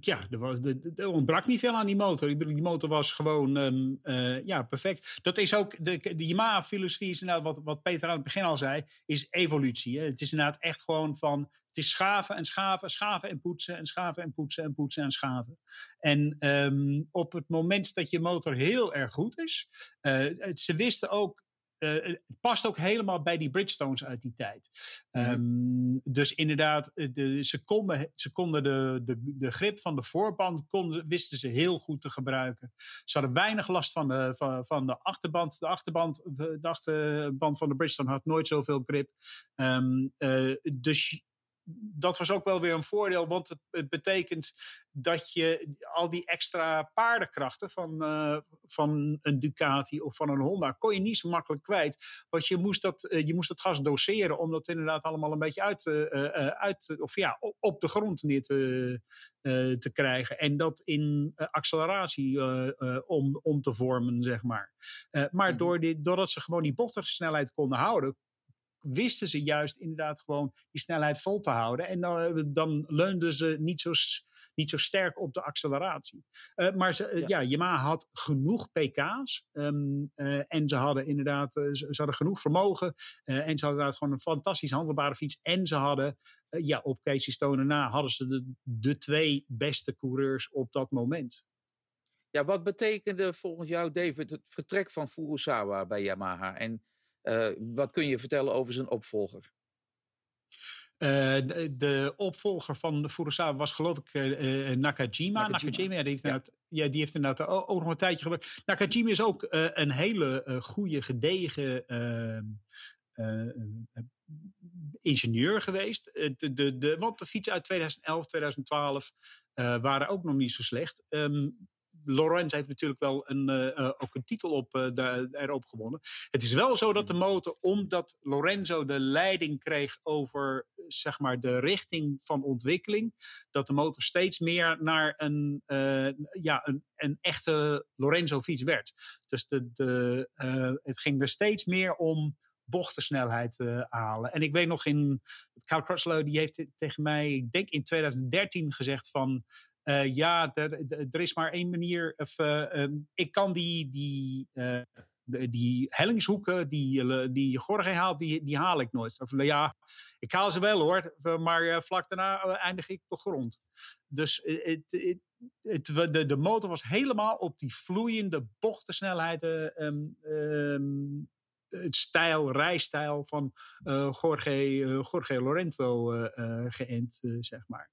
ja, er, was, ontbrak niet veel aan die motor. Die motor was gewoon um, uh, ja, perfect. Dat is ook, de, de Yamaha-filosofie is inderdaad, wat, wat Peter aan het begin al zei, is evolutie. Hè? Het is inderdaad echt gewoon van, het is schaven en schaven, schaven en poetsen en schaven en poetsen en poetsen en schaven. En um, op het moment dat je motor heel erg goed is, ze wisten ook uh, het past ook helemaal bij die Bridgestones uit die tijd. Um, dus inderdaad, eh, de, ze konden, ze konden de, de, de grip van de voorband konden, wisten ze heel goed te gebruiken. Ze hadden weinig last van de, van, van de achterband. De achterband, de achterband van de Bridgestone had nooit zoveel grip. Um, uh, dus dat was ook wel weer een voordeel, want het, het, betekent dat je al die extra paardenkrachten van, uh, van een Ducati of van een Honda kon je niet zo makkelijk kwijt. Want je moest dat, uh, je moest het gas doseren om dat inderdaad allemaal een beetje uit, uh, uit of ja, op de grond neer te, te krijgen. En dat in acceleratie om, om te vormen, zeg maar. maar mm -hmm. door die, doordat ze gewoon die bochtensnelheid konden houden, wisten ze juist inderdaad gewoon die snelheid vol te houden. En dan, eh, dan leunden ze niet zo, niet zo sterk op de acceleratie. Uh, maar ze, ja. ja. Yamaha had genoeg pk's. Um, uh, en ze hadden inderdaad ze, ze, hadden genoeg vermogen. en ze hadden inderdaad gewoon een fantastisch handelbare fiets. En ze hadden, ja, op Casey Stone na hadden ze de, de twee beste coureurs op dat moment. Ja, wat betekende volgens jou, David, het vertrek van Furusawa bij Yamaha? En wat kun je vertellen over zijn opvolger? Uh, de, de, opvolger van Furusawa was geloof ik uh, Nakajima. Nakajima. Nakajima ja, die, heeft ja. ja, die heeft inderdaad ook, nog een tijdje gewerkt. Nakajima is ook uh, een hele goede, gedegen ehm, ingenieur geweest. De, de, de, want de fietsen uit 2011, 2012 waren ook nog niet zo slecht. Um, Lorenz heeft natuurlijk wel een, uh, ook een titel op, uh, daar, erop gewonnen. Het is wel zo dat de motor, omdat Lorenzo de leiding kreeg over zeg maar, de richting van ontwikkeling, dat de motor steeds meer naar een, ja, een, een echte Lorenzo-fiets werd. Dus de, de, het ging er steeds meer om bochtensnelheid uh, halen. En ik weet nog in, Carl Crutchlow, die heeft tegen mij, ik denk in 2013 gezegd van, uh, ja, er, is maar één manier. Of, uh, um, ik kan die, die, uh, die hellingshoeken die, die Jorge haalt, die, die haal ik nooit. Of, ja, ik haal ze wel hoor, maar vlak daarna eindig ik op de grond. Dus het, het, de, de motor was helemaal op die vloeiende bochtensnelheid um, um, het stijl, rijstijl van uh, Jorge Lorenzo uh, geënt, zeg maar.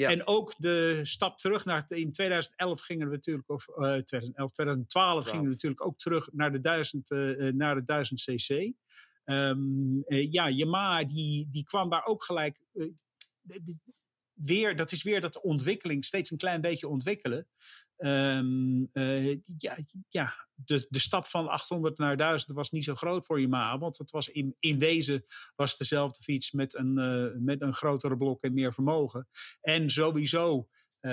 Ja. En ook de stap terug naar, in 2011 gingen we natuurlijk, of eh 2011, 2012 gingen we natuurlijk ook terug naar de 1000, eh, eh, naar de 1000 cc. Ehm, eh, ja, Yamaha die, die kwam daar ook gelijk eh, weer, dat is weer dat ontwikkeling, steeds een klein beetje ontwikkelen. Ehm, eh, ja, ja de, de stap van 800 naar 1000 was niet zo groot voor Yamaha, want het was in, in wezen was het dezelfde fiets met een, eh, met een grotere blok en meer vermogen. En sowieso, eh,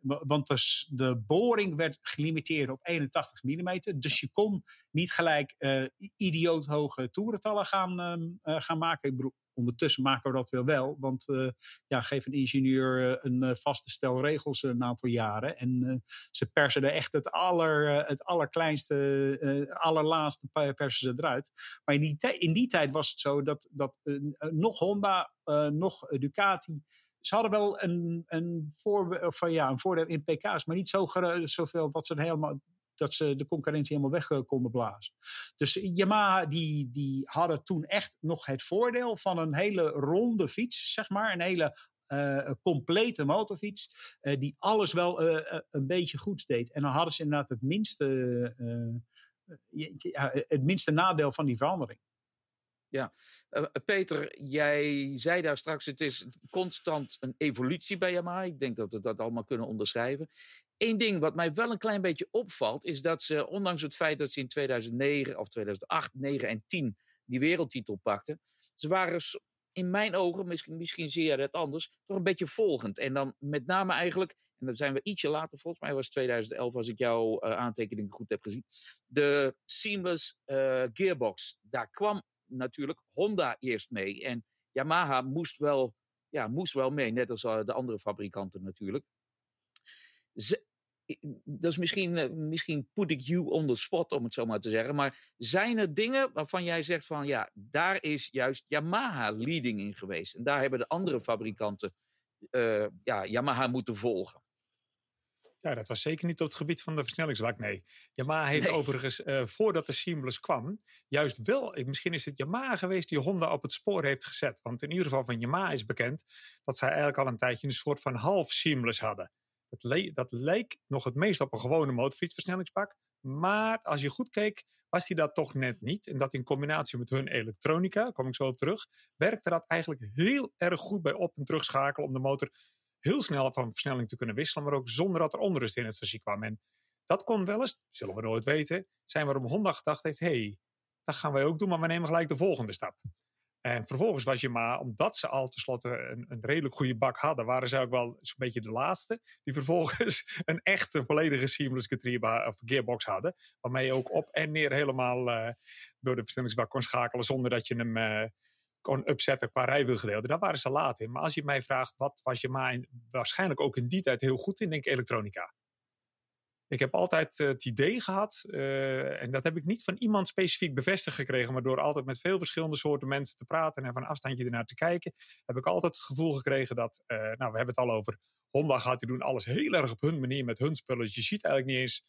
wa- want dus de boring werd gelimiteerd op 81 mm, dus je kon niet gelijk i- idioot hoge toerentallen gaan, ehm, eh, gaan maken. Ik bedoel, ondertussen maken we dat wel wel. Want eh, ja, geef een ingenieur eh, een eh, vaste stel regels een aantal jaren. En ze persen er echt het, aller, het allerkleinste, allerlaatste persen ze eruit. Maar in die, in die tijd was het zo dat, dat nog Honda, nog Ducati... Ze hadden wel een, een, voor, eh, ja, een voordeel in pk's, maar niet zo, zoveel dat ze, helemaal, dat ze de concurrentie helemaal weg eh, konden blazen. Dus Yamaha die, die hadden toen echt nog het voordeel van een hele ronde fiets, zeg maar. Een hele eh, complete motorfiets, eh, die alles wel een beetje goed deed. En dan hadden ze inderdaad het minste, het minste nadeel van die verandering. Eh, Peter, jij zei daar straks, het is constant een evolutie bij Yamaha. Ik denk dat we dat allemaal kunnen onderschrijven. Eén ding wat mij wel een klein beetje opvalt, is dat ze, ondanks het feit dat ze in 2009 of 2008, 9 en 10 die wereldtitel pakten, ze waren in mijn ogen, misschien, misschien zie je dat anders, toch een beetje volgend. En dan met name eigenlijk, en dat zijn we ietsje later, volgens mij was 2011 als ik jouw eh, aantekeningen goed heb gezien, de seamless eh, gearbox. Daar kwam natuurlijk Honda eerst mee. En Yamaha moest wel, ja, moest wel mee, net als eh, de andere fabrikanten natuurlijk. Ze- dat is misschien, eh, misschien put ik you on the spot, om het zo maar te zeggen. Maar zijn er dingen waarvan jij zegt van ja, daar is juist Yamaha leading in geweest. En daar hebben de andere fabrikanten eh, ja, Yamaha moeten volgen. Ja, dat was zeker niet op het gebied van de versnellingsbak, nee. Yamaha heeft Nee. overigens, eh, voordat de Seamless kwam, juist wel, eh, misschien is het Yamaha geweest die Honda op het spoor heeft gezet. Want in ieder geval van Yamaha is bekend dat zij eigenlijk al een tijdje een soort van half Seamless hadden. Dat, le- dat leek nog het meest op een gewone motorfietsversnellingsbak. Maar als je goed keek, was die dat toch net niet. En dat in combinatie met hun elektronica, daar kom ik zo op terug, werkte dat eigenlijk heel erg goed bij op- en terugschakelen om de motor heel snel van versnelling te kunnen wisselen, maar ook zonder dat er onrust in het chassis kwam. En dat kon wel eens, zullen we nooit weten, zijn waarom Honda gedacht heeft, hé, hey, dat gaan wij ook doen, maar we nemen gelijk de volgende stap. En vervolgens was je maar, omdat ze al tenslotte een, een redelijk goede bak hadden, waren ze ook wel zo'n beetje de laatste, die vervolgens een echte volledige seamless of gearbox hadden, waarmee je ook op en neer helemaal eh, door de versnellingsbak kon schakelen zonder dat je hem eh, kon upzetten qua rijwielgedeelte. Daar waren ze laat in. Maar als je mij vraagt, wat was je maar waarschijnlijk ook in die tijd heel goed in, denk ik elektronica. Ik heb altijd eh, het idee gehad, eh, en dat heb ik niet van iemand specifiek bevestigd gekregen, maar door altijd met veel verschillende soorten mensen te praten en van afstandje ernaar te kijken, heb ik altijd het gevoel gekregen dat, eh, nou we hebben het al over, Honda gaat die doen alles heel erg op hun manier met hun spullen. Dus je ziet eigenlijk niet eens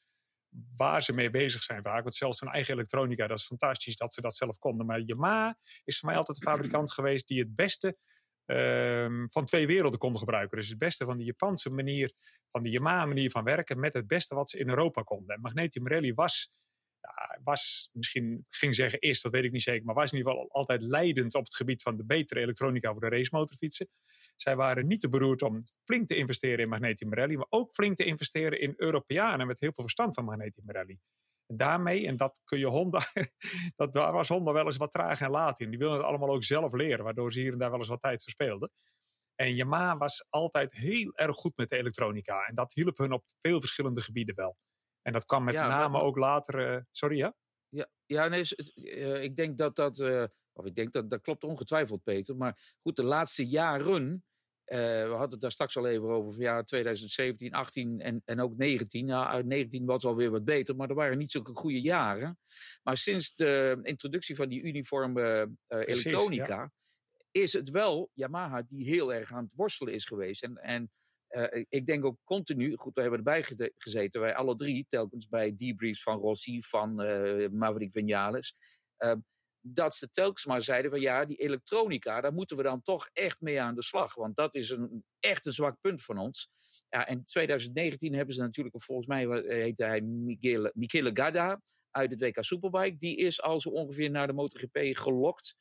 waar ze mee bezig zijn vaak. Want zelfs hun eigen elektronica, dat is fantastisch dat ze dat zelf konden. Maar Yamaha is voor mij altijd de fabrikant geweest die het beste ehm, van twee werelden konden gebruiken. Dus het beste van de Japanse manier, van de Yamaha manier van werken, met het beste wat ze in Europa konden. En Magnetium Rally was, ja, was misschien, ik ging zeggen is, dat weet ik niet zeker, maar was in ieder geval altijd leidend op het gebied van de betere elektronica voor de racemotorfietsen. Zij waren niet te beroerd om flink te investeren in Magnetium Rally, maar ook flink te investeren in Europeanen met heel veel verstand van Magnetium Rally. En daarmee, en dat kun je Honda, dat, daar was Honda wel eens wat traag en laat in. Die wilden het allemaal ook zelf leren, waardoor ze hier en daar wel eens wat tijd verspeelden. En Yamaha was altijd heel erg goed met de elektronica. En dat hielp hun op veel verschillende gebieden wel. En dat kwam met Ja, name maar- ook later. eh, sorry, ja? Ja, ja nee, eh, ik denk dat dat, eh, of ik denk dat dat klopt ongetwijfeld, Peter. Maar goed, de laatste jaren, eh, we hadden het daar straks al even over, van ja, 2017, 18 en, en ook 19. Ja, uit 19 was alweer wat beter, maar er waren niet zulke goede jaren. Maar sinds de introductie van die uniforme eh, elektronica, is het wel Yamaha die heel erg aan het worstelen is geweest. En, en eh, ik denk ook continu, goed, we hebben erbij gezeten, wij alle drie, telkens bij debriefs van Rossi, van Maverick Vinales. Eh, dat ze telkens maar zeiden van ja, die elektronica, daar moeten we dan toch echt mee aan de slag. Want dat is een, echt een zwak punt van ons. Ja, en 2019 hebben ze natuurlijk, volgens mij heette hij Michele, Michele Gadda uit het WK Superbike. Die is al zo ongeveer naar de MotoGP gelokt.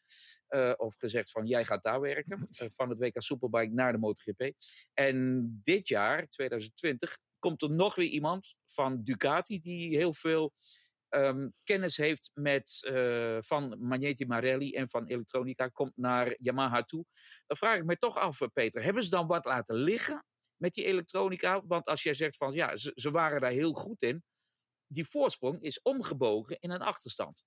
Uh, of gezegd van jij gaat daar werken. Uh, van het WK Superbike naar de MotoGP. En dit jaar, 2020, komt er nog weer iemand van Ducati die heel veel um, kennis heeft met, uh, van Magneti Marelli en van elektronica, komt naar Yamaha toe. Dan vraag ik me toch af, Peter, hebben ze dan wat laten liggen met die elektronica? Want als jij zegt van ja, ze, ze waren daar heel goed in, die voorsprong is omgebogen in een achterstand.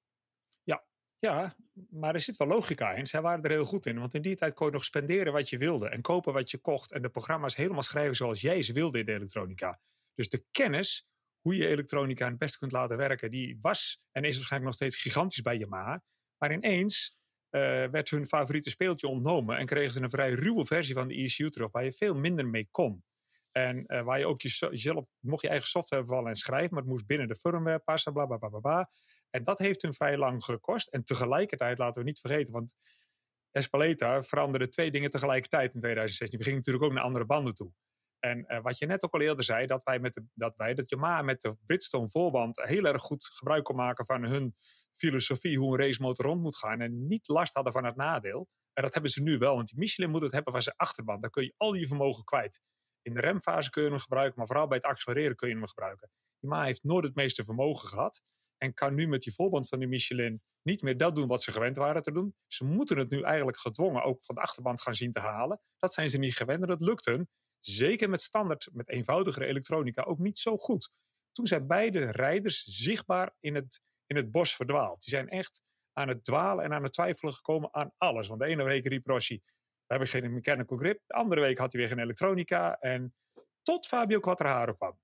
Ja, ja, maar er zit wel logica in. Zij waren er heel goed in. Want in die tijd kon je nog spenderen wat je wilde. En kopen wat je kocht. En de programma's helemaal schrijven zoals jij ze wilde in de elektronica. Dus de kennis hoe je elektronica het beste kunt laten werken, die was en is waarschijnlijk nog steeds gigantisch bij Yamaha. Maar ineens uh, werd hun favoriete speeltje ontnomen en kregen ze een vrij ruwe versie van de ECU terug, waar je veel minder mee kon. En uh, waar je ook jezelf, mocht je eigen software vallen en schrijven, maar het moest binnen de firmware passen, bla bla bla bla. bla. En dat heeft hun vrij lang gekost. En tegelijkertijd, laten we niet vergeten, want Espaleta veranderde twee dingen tegelijkertijd in 2016. We gingen natuurlijk ook naar andere banden toe. En uh, wat je net ook al eerder zei, dat wij, met de, dat wij, dat Yamaha met de Bridgestone voorband heel erg goed gebruik kon maken van hun filosofie hoe een racemotor rond moet gaan en niet last hadden van het nadeel. En dat hebben ze nu wel, want die Michelin moet het hebben van zijn achterband. Dan kun je al je vermogen kwijt. In de remfase kun je hem gebruiken, maar vooral bij het accelereren kun je hem gebruiken. Yamaha heeft nooit het meeste vermogen gehad en kan nu met die voorband van die Michelin niet meer dat doen wat ze gewend waren te doen. Ze moeten het nu eigenlijk gedwongen ook van de achterband gaan zien te halen. Dat zijn ze niet gewend en dat lukt hun zeker met standaard, met eenvoudigere elektronica, ook niet zo goed. Toen zijn beide rijders zichtbaar in het, in het bos verdwaald. Die zijn echt aan het dwalen en aan het twijfelen gekomen aan alles. Want de ene week riep Rossi, we hebben geen mechanical grip. De andere week had hij weer geen elektronica. En tot Fabio Quattraro kwam.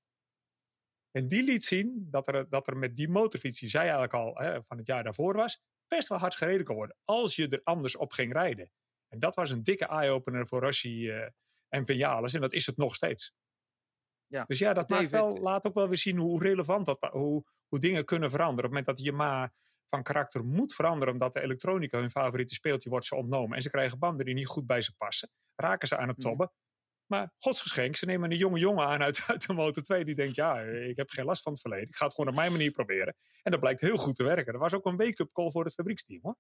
En die liet zien dat er, dat er met die motorfiets, die zij eigenlijk al hè, van het jaar daarvoor was, best wel hard gereden kon worden. Als je er anders op ging rijden. En dat was een dikke eye-opener voor Rossi uh, en Vinales. En dat is het nog steeds. Ja, dus ja, dat maakt wel, laat ook wel weer zien hoe relevant dat, hoe, hoe dingen kunnen veranderen. Op het moment dat je ma van karakter moet veranderen, omdat de elektronica hun favoriete speeltje wordt ze ontnomen. En ze krijgen banden die niet goed bij ze passen. Raken ze aan het mhm. tobben. Maar godsgeschenk, ze nemen een jonge jongen aan uit, uit de Motor 2 die denkt, ja, ik heb geen last van het verleden. Ik ga het gewoon op mijn manier proberen. En dat blijkt heel goed te werken. Er was ook een wake-up call voor het fabrieksteam hoor.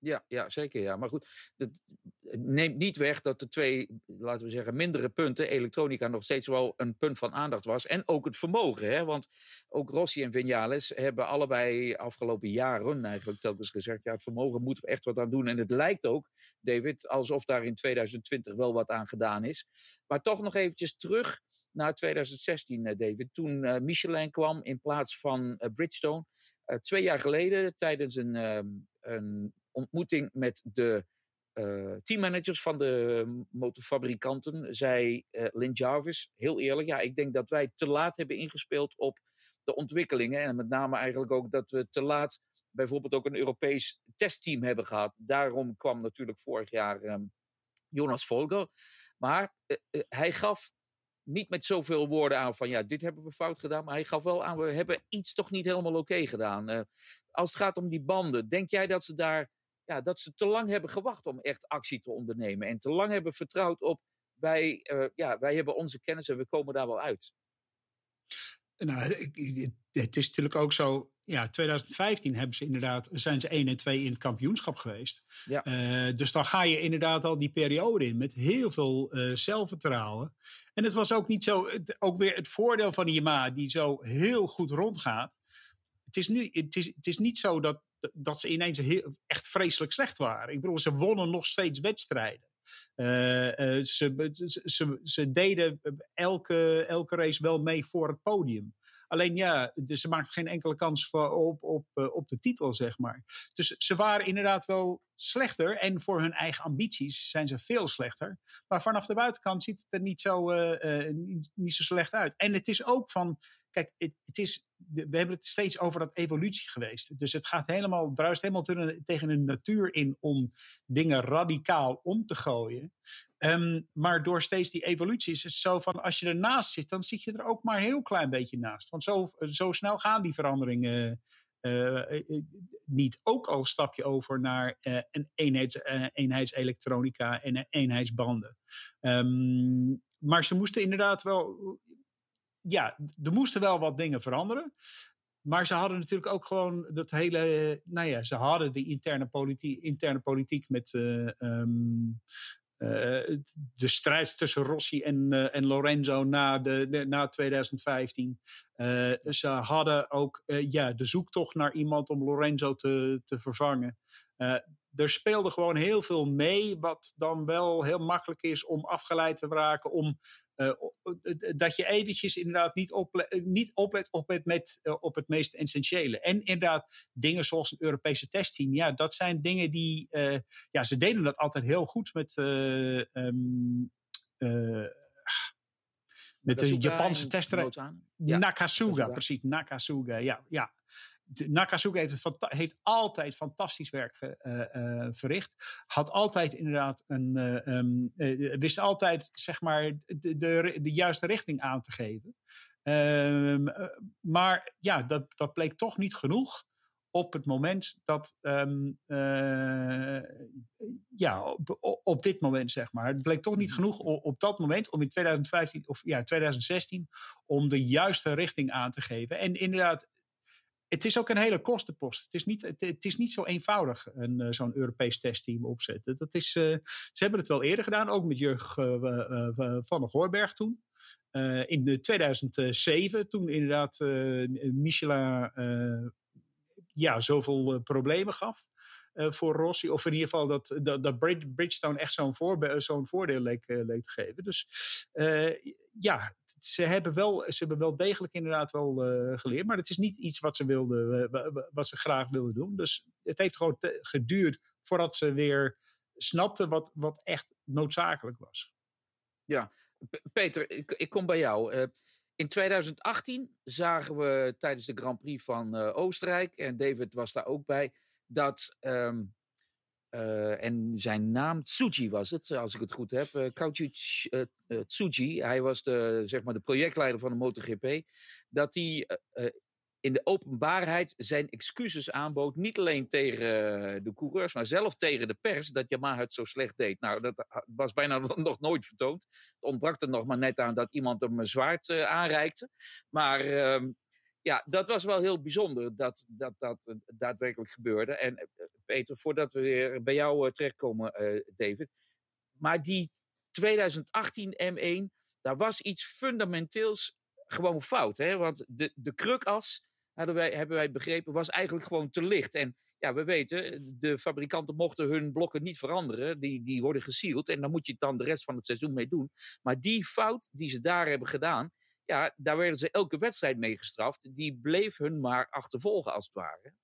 Ja, ja, zeker. Ja. Maar goed, het neemt niet weg dat de twee, laten we zeggen, mindere punten, elektronica nog steeds wel een punt van aandacht was. En ook het vermogen. Hè? Want ook Rossi en Vinales hebben allebei afgelopen jaren eigenlijk telkens gezegd, ja, het vermogen moeten we echt wat aan doen. En het lijkt ook, David, alsof daar in 2020 wel wat aan gedaan is. Maar toch nog eventjes terug naar 2016, eh, David. Toen uh, Michelin kwam in plaats van Bridgestone. twee jaar geleden, tijdens een, ehm, een ontmoeting met de uh, teammanagers van de motorfabrikanten, zei uh, Lynn Jarvis, heel eerlijk, ja, ik denk dat wij te laat hebben ingespeeld op de ontwikkelingen. En met name eigenlijk ook dat we te laat bijvoorbeeld ook een Europees testteam hebben gehad. Daarom kwam natuurlijk vorig jaar um, Jonas Volger. Maar uh, hij gaf niet met zoveel woorden aan van ja, dit hebben we fout gedaan. Maar hij gaf wel aan, we hebben iets toch niet helemaal oké gedaan. als het gaat om die banden, denk jij dat ze daar ja, dat ze te lang hebben gewacht om echt actie te ondernemen. En te lang hebben vertrouwd op wij, uh, ja, wij hebben onze kennis en we komen daar wel uit. Nou, het is natuurlijk ook zo. Ja, 2015 hebben ze inderdaad, zijn ze 1 en 2 in het kampioenschap geweest. Ja. Uh, dus dan ga je inderdaad al die periode in met heel veel uh, zelfvertrouwen. En het was ook niet zo, ook weer het voordeel van Yamaha die zo heel goed rondgaat. Het is, nu, het is, het is niet zo dat dat ze ineens heel, echt vreselijk slecht waren. Ik bedoel, ze wonnen nog steeds wedstrijden. Uh, uh, ze, ze, ze, deden elke, elke race wel mee voor het podium. Alleen ja, ze maakten geen enkele kans voor, op, op, op de titel, zeg maar. Dus ze waren inderdaad wel slechter. En voor hun eigen ambities zijn ze veel slechter. Maar vanaf de buitenkant ziet het er niet zo, niet, zo slecht uit. En het is ook van, kijk, het, het is we hebben het steeds over dat evolutie geweest. Dus het gaat helemaal, druist helemaal tegen de natuur in om dingen radicaal om te gooien. Um, maar door steeds die evolutie is het zo van als je ernaast zit, dan zit je er ook maar een heel klein beetje naast. Want zo, zo snel gaan die veranderingen niet ook al een stapje over naar een eenheids, eenheidselektronica en eenheidsbanden. Ehm, maar ze moesten inderdaad wel. Ja, er moesten wel wat dingen veranderen. Maar ze hadden natuurlijk ook gewoon dat hele. Nou ja, ze hadden die interne politiek, interne politiek met. Um, de strijd tussen Rossi en, uh, en Lorenzo na, de, de na 2015. Uh, ze hadden ook ja, de zoektocht naar iemand om Lorenzo te, te vervangen er speelde gewoon heel veel mee, wat dan wel heel makkelijk is om afgeleid te raken. Om, uh, dat je eventjes inderdaad niet, oplet, niet oplet op het, met, uh, op het meest essentiële. En inderdaad, dingen zoals een Europese testteam, ja, dat zijn dingen die. Uh, ja, ze deden dat altijd heel goed met. Um, met de Japanse tester. Ja, Nakasuga, precies. Nakasuga, ja. ja. Nakasuga heeft, heeft, altijd fantastisch werk uh, uh, verricht. Had altijd inderdaad een. Uh, um, wist altijd, zeg maar, de, de, de, juiste richting aan te geven. Ehm, maar ja, dat, dat bleek toch niet genoeg op het moment dat. Um, ja, op, op, dit moment, zeg maar. Het bleek toch niet genoeg op, op, dat moment om in 2015 of ja, 2016 om de juiste richting aan te geven. En inderdaad, het is ook een hele kostenpost. Het is niet, het, is niet zo eenvoudig een, uh, zo'n Europees testteam opzetten. Dat is, uh, ze hebben het wel eerder gedaan, ook met Jurg uh, van der Goorberg toen. in 2007, toen inderdaad Michelin ja, zoveel problemen gaf. voor Rossi, of in ieder geval dat, dat, Bridgestone echt zo'n, zo'n voordeel leek, leek te geven. Dus ja, ze hebben wel, ze hebben wel degelijk inderdaad wel uh, geleerd. Maar het is niet iets wat ze, wilden, uh, wat ze graag wilden doen. Dus het heeft gewoon geduurd voordat ze weer snapten wat, wat echt noodzakelijk was. Ja, Peter, ik, ik, kom bij jou. Uh, in 2018 zagen we tijdens de Grand Prix van Oostenrijk, en David was daar ook bij, dat um, uh, en zijn naam Tsuji was het, als ik het goed heb. Uh, Tsuji, hij was de, zeg maar de projectleider van de MotoGP. Dat hij in de openbaarheid zijn excuses aanbood. Niet alleen tegen de coureurs, maar zelf tegen de pers. Dat Yamaha het zo slecht deed. Nou, dat was bijna nog nooit vertoond. Het ontbrak er nog maar net aan dat iemand hem een zwaard aanreikte. Maar ehm, ja, dat was wel heel bijzonder dat dat, dat daadwerkelijk gebeurde. En Voordat we weer bij jou uh, terechtkomen, uh, David. Maar die 2018 M1, daar was iets fundamenteels gewoon fout. Hè? Want de, de krukas, hadden wij, hebben wij begrepen, was eigenlijk gewoon te licht. En ja, we weten, de fabrikanten mochten hun blokken niet veranderen. Die, die worden gesield en dan moet je het dan de rest van het seizoen mee doen. Maar die fout die ze daar hebben gedaan, ja, daar werden ze elke wedstrijd mee gestraft. Die bleef hun maar achtervolgen, als het ware.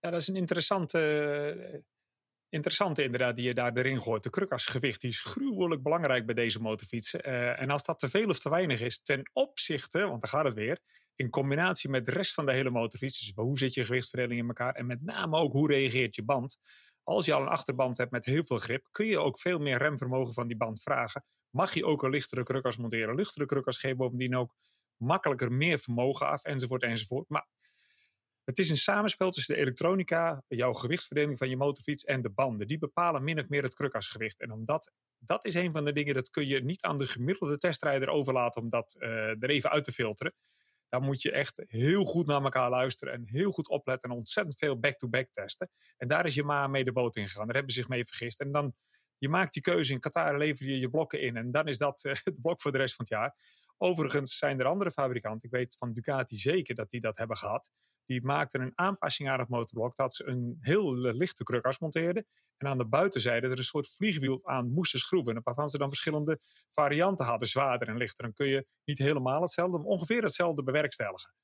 Ja, dat is een interessante, eh, interessante inderdaad die je daar erin gooit. De krukasgewicht is gruwelijk belangrijk bij deze motorfietsen. Uh, en als dat te veel of te weinig is ten opzichte, want dan gaat het weer, in combinatie met de rest van de hele motorfiets. Dus hoe zit je gewichtsverdeling in elkaar en met name ook hoe reageert je band. Als je al een achterband hebt met heel veel grip, kun je ook veel meer remvermogen van die band vragen. Mag je ook een lichtere krukas monteren? Lichtere krukas geven bovendien ook makkelijker meer vermogen af, enzovoort, enzovoort. Maar het is een samenspel tussen de elektronica, jouw gewichtsverdeling van je motorfiets en de banden. Die bepalen min of meer het krukasgewicht. En omdat, dat is een van de dingen, dat kun je niet aan de gemiddelde testrijder overlaten om dat uh, er even uit te filteren. Dan moet je echt heel goed naar elkaar luisteren en heel goed opletten en ontzettend veel back-to-back testen. En daar is je ma mee de boot in gegaan. Daar hebben ze zich mee vergist. En dan, je maakt die keuze in Qatar, lever je je blokken in. En dan is dat uh, het blok voor de rest van het jaar. Overigens zijn er andere fabrikanten, ik weet van Ducati zeker dat die dat hebben gehad die maakten een aanpassing aan het motorblok dat ze een heel lichte krukas monteerden. En aan de buitenzijde er een soort vliegwiel aan moesten schroeven. Waarvan ze dan verschillende varianten hadden, zwaarder en lichter. Dan kun je niet helemaal hetzelfde, maar ongeveer hetzelfde bewerkstelligen.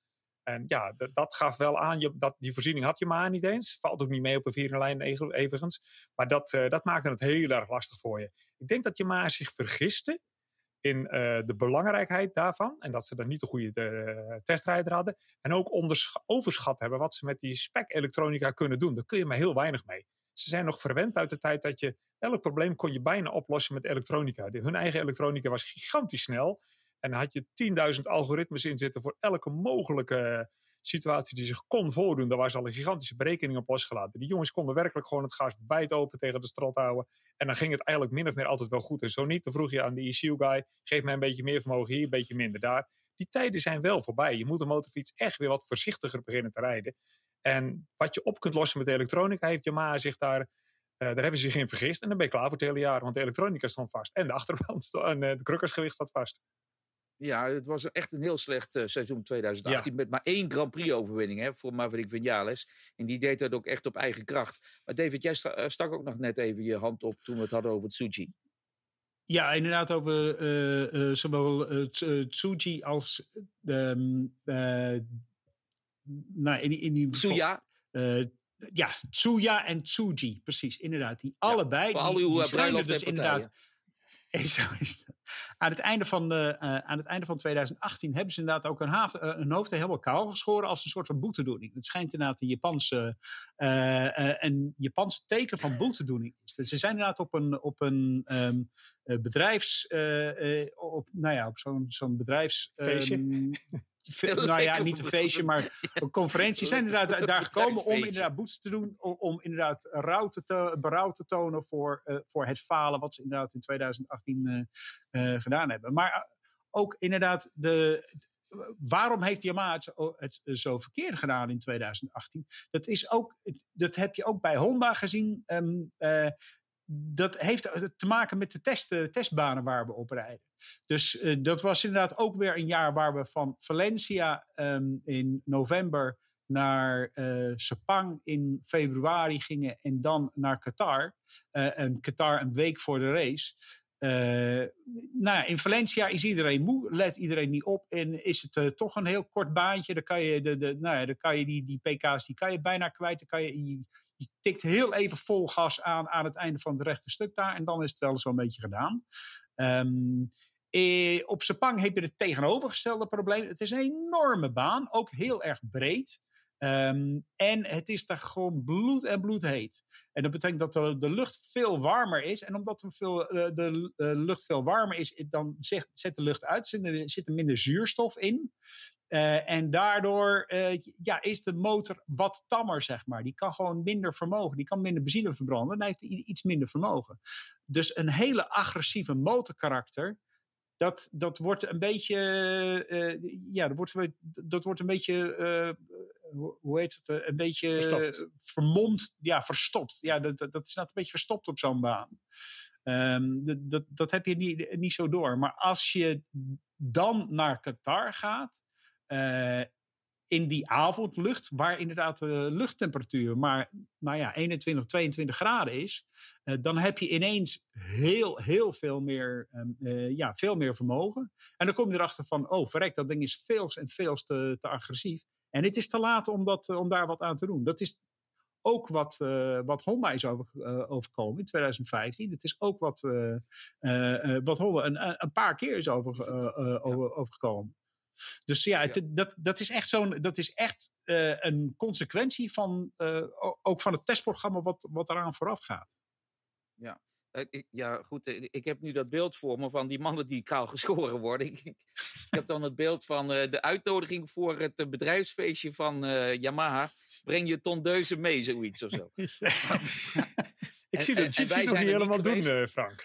En ja, dat gaf wel aan, je, dat, die voorziening had je maar niet eens. Valt ook niet mee op een vierde lijn everigens. Maar dat, uh, dat maakte het heel erg lastig voor je. Ik denk dat je maar zich vergiste in uh, de belangrijkheid daarvan. En dat ze dan niet de goede uh, testrijder hadden. En ook overschat hebben wat ze met die spec-elektronica kunnen doen. Daar kun je maar heel weinig mee. Ze zijn nog verwend uit de tijd dat je elk probleem kon je bijna oplossen met elektronica. Hun eigen elektronica was gigantisch snel. En had je 10.000 algoritmes in zitten voor elke mogelijke situatie die zich kon voordoen, daar was al een gigantische berekening op losgelaten. Die jongens konden werkelijk gewoon het gas wijd open tegen de strot houden. En dan ging het eigenlijk min of meer altijd wel goed. En zo niet, dan vroeg je aan de ECU-guy, geef mij een beetje meer vermogen hier, een beetje minder daar. Die tijden zijn wel voorbij. Je moet een motorfiets echt weer wat voorzichtiger beginnen te rijden. En wat je op kunt lossen met de elektronica, heeft Yamaha zich daar, uh, daar hebben ze zich in vergist. En dan ben je klaar voor het hele jaar, want de elektronica stond vast. En de achterband en uh, de krukkersgewicht staat vast. Ja, het was echt een heel slecht uh, seizoen 2018. Ja. Met maar één Grand Prix-overwinning voor Maverick Vinales. En die deed dat ook echt op eigen kracht. Maar David, jij sta, stak ook nog net even je hand op toen we het hadden over Tsuji. Ja, inderdaad over uh, uh, zowel Tsuji als um, nou, in, in die Tsuya. ja, Tsuya en Tsuji, precies, inderdaad. Die allebei, voor al die, uw die schijnen dus inderdaad zo is het. Aan het, einde van, uh, uh, aan het einde van 2018 hebben ze inderdaad ook een, haaf, uh, een hoofd helemaal kaal geschoren als een soort van boetedoening. Het schijnt inderdaad een Japanse, een Japanse teken van boetedoening. Dus ze zijn inderdaad op een, op een um, bedrijfs, op, nou ja, op zo'n zo'n bedrijfs... Um, nou ja, niet een feestje, maar een conferentie. zijn inderdaad daar gekomen om inderdaad boetes te doen. Om, inderdaad rouw te berouw te tonen voor, uh, voor het falen wat ze inderdaad in 2018 uh, uh, gedaan hebben. Maar ook inderdaad, de, waarom heeft Yamaha het, zo, het zo verkeerd gedaan in 2018? Dat, is ook, dat heb je ook bij Honda gezien. Um, dat heeft te maken met de test, testbanen waar we op rijden. Dus uh, dat was inderdaad ook weer een jaar waar we van Valencia um, in november naar uh, Sepang in februari gingen en dan naar Qatar. Uh, en Qatar een week voor de race. Nou, in Valencia is iedereen moe, let iedereen niet op. En is het toch een heel kort baantje, dan kan je, de, de, nou ja, dan kan je die, die pk's die kan je bijna kwijt. Dan kan je, je, tikt heel even vol gas aan aan het einde van het rechte stuk daar. En dan is het wel eens wel een beetje gedaan. Um, eh, op Sepang heb je het tegenovergestelde probleem. Het is een enorme baan, ook heel erg breed. Um, en het is daar gewoon bloed en bloed heet. En dat betekent dat de, de lucht veel warmer is. En omdat er veel, uh, de lucht veel warmer is, dan zet, de lucht uit. Er zit er minder zuurstof in. Uh, en daardoor ja, is de motor wat tammer, zeg maar. Die kan gewoon minder vermogen. Die kan minder benzine verbranden. Dan heeft hij iets minder vermogen. Dus een hele agressieve motorkarakter dat, dat wordt een beetje, uh, ja, dat wordt, dat wordt een beetje, hoe heet het, een beetje verstopt. vermomd, ja, verstopt. Ja, dat, dat, is net een beetje verstopt op zo'n baan. Um, dat, dat, dat heb je niet, niet zo door. Maar als je dan naar Qatar gaat, in die avondlucht, waar inderdaad de luchttemperatuur maar nou ja, 21, 22 graden is, uh, dan heb je ineens heel, heel veel meer, uh, ja, veel meer vermogen. En dan kom je erachter van, oh verrek, dat ding is veel en veel te, te agressief. En het is te laat om, dat, om daar wat aan te doen. Dat is ook wat, uh, wat Honda is over, uh, overkomen in 2015. Het is ook wat, wat Honda een, een paar keer is over, over, overgekomen. Dus ja, het, dat, dat is echt, zo'n, dat is echt uh, een consequentie van uh, ook van het testprogramma wat, wat eraan vooraf gaat. Ja. Ik, ja, goed. Ik heb nu dat beeld voor me van die mannen die kaal geschoren worden. Ik, ik heb dan het beeld van uh, de uitnodiging voor het bedrijfsfeestje van Yamaha. Breng je tondeuzen mee, zoiets of zo. ik zie dat je nog niet helemaal doen, Frank.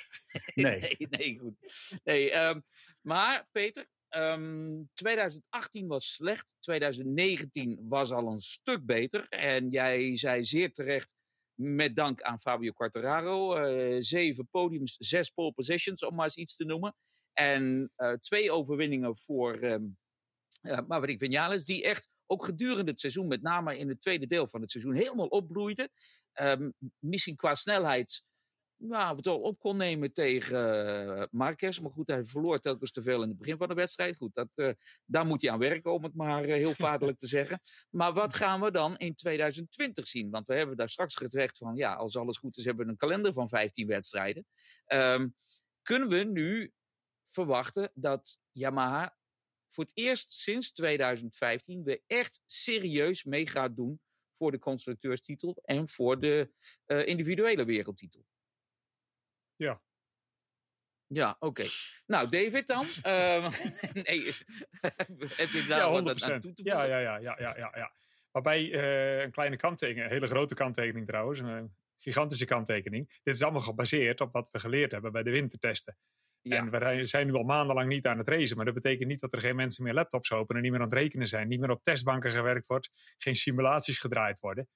Nee. nee, nee, goed. Nee, um, maar Peter, Um, 2018 was slecht. 2019 was al een stuk beter. En jij zei zeer terecht, met dank aan Fabio Quartararo, uh, zeven podiums, zes pole positions, om maar eens iets te noemen. En uh, twee overwinningen voor um, uh, Maverick Vinales, die echt ook gedurende het seizoen, met name in het tweede deel van het seizoen, helemaal opbloeide. Um, misschien qua snelheid nou, het al op kon nemen tegen uh, Marquez. Maar goed, hij verloor telkens te veel in het begin van de wedstrijd. Goed, dat, uh, daar moet hij aan werken, om het maar uh, heel vaderlijk te zeggen. Maar wat gaan we dan in 2020 zien? Want we hebben daar straks gezegd van, ja, als alles goed is, hebben we een kalender van 15 wedstrijden. Um, kunnen we nu verwachten dat Yamaha voor het eerst sinds 2015 weer echt serieus mee gaat doen voor de constructeurstitel en voor de individuele wereldtitel? Ja. Ja, oké. Nou, David dan? Ehm, nee, heb je daar ja, wat aan toe te voegen? Ja, ja, ja, ja, ja, ja, ja. Waarbij eh, een kleine kanttekening, een hele grote kanttekening trouwens, een gigantische kanttekening. Dit is allemaal gebaseerd op wat we geleerd hebben bij de wintertesten. Ja. En we zijn nu al maandenlang niet aan het racen. Maar dat betekent niet dat er geen mensen meer laptops openen, niet meer aan het rekenen zijn, niet meer op testbanken gewerkt wordt, geen simulaties gedraaid worden.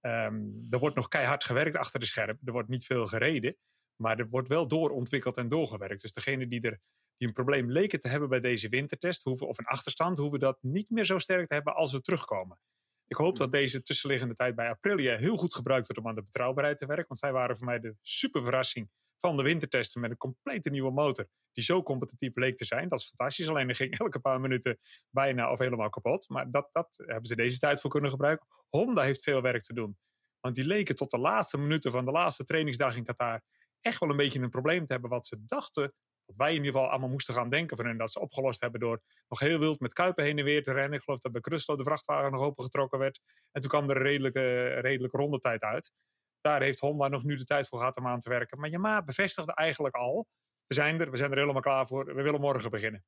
Ehm, er wordt nog keihard gewerkt achter de scherm. Er wordt niet veel gereden. Maar er wordt wel doorontwikkeld en doorgewerkt. Dus degene die, er, die een probleem leken te hebben bij deze wintertest, hoeven, of een achterstand, hoeven dat niet meer zo sterk te hebben als we terugkomen. Ik hoop dat deze tussenliggende tijd bij Aprilia heel goed gebruikt wordt om aan de betrouwbaarheid te werken. Want zij waren voor mij de super verrassing van de wintertesten met een complete nieuwe motor. Die zo competitief leek te zijn. Dat is fantastisch. Alleen er ging elke paar minuten bijna of helemaal kapot. Maar dat, dat hebben ze deze tijd voor kunnen gebruiken. Honda heeft veel werk te doen. Want die leken tot de laatste minuten van de laatste trainingsdag in Qatar echt wel een beetje een probleem te hebben. Wat ze dachten, wat wij in ieder geval allemaal moesten gaan denken van hen. Dat ze opgelost hebben door nog heel wild met Kuipen heen en weer te rennen. Ik geloof dat bij Cruslo de vrachtwagen nog opengetrokken werd. En toen kwam er een redelijke, redelijke rondetijd uit. Daar heeft Honda nog nu de tijd voor gehad om aan te werken. Maar Yamaha bevestigde eigenlijk al. We zijn er, we zijn er helemaal klaar voor. We willen morgen beginnen.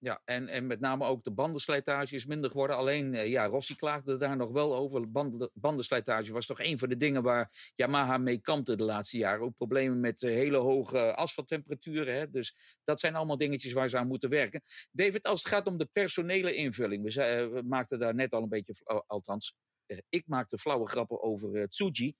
Ja, en, en met name ook de bandenslijtage is minder geworden. Alleen, eh, ja, Rossi klaagde daar nog wel over. Banden, bandenslijtage was toch een van de dingen waar Yamaha mee kampte de laatste jaren. Ook problemen met uh, hele hoge asfalttemperaturen. Hè? Dus dat zijn allemaal dingetjes waar ze aan moeten werken. David, als het gaat om de personele invulling. We, uh, we maakten daar net al een beetje, althans, ik maakte flauwe grappen over Tsuji.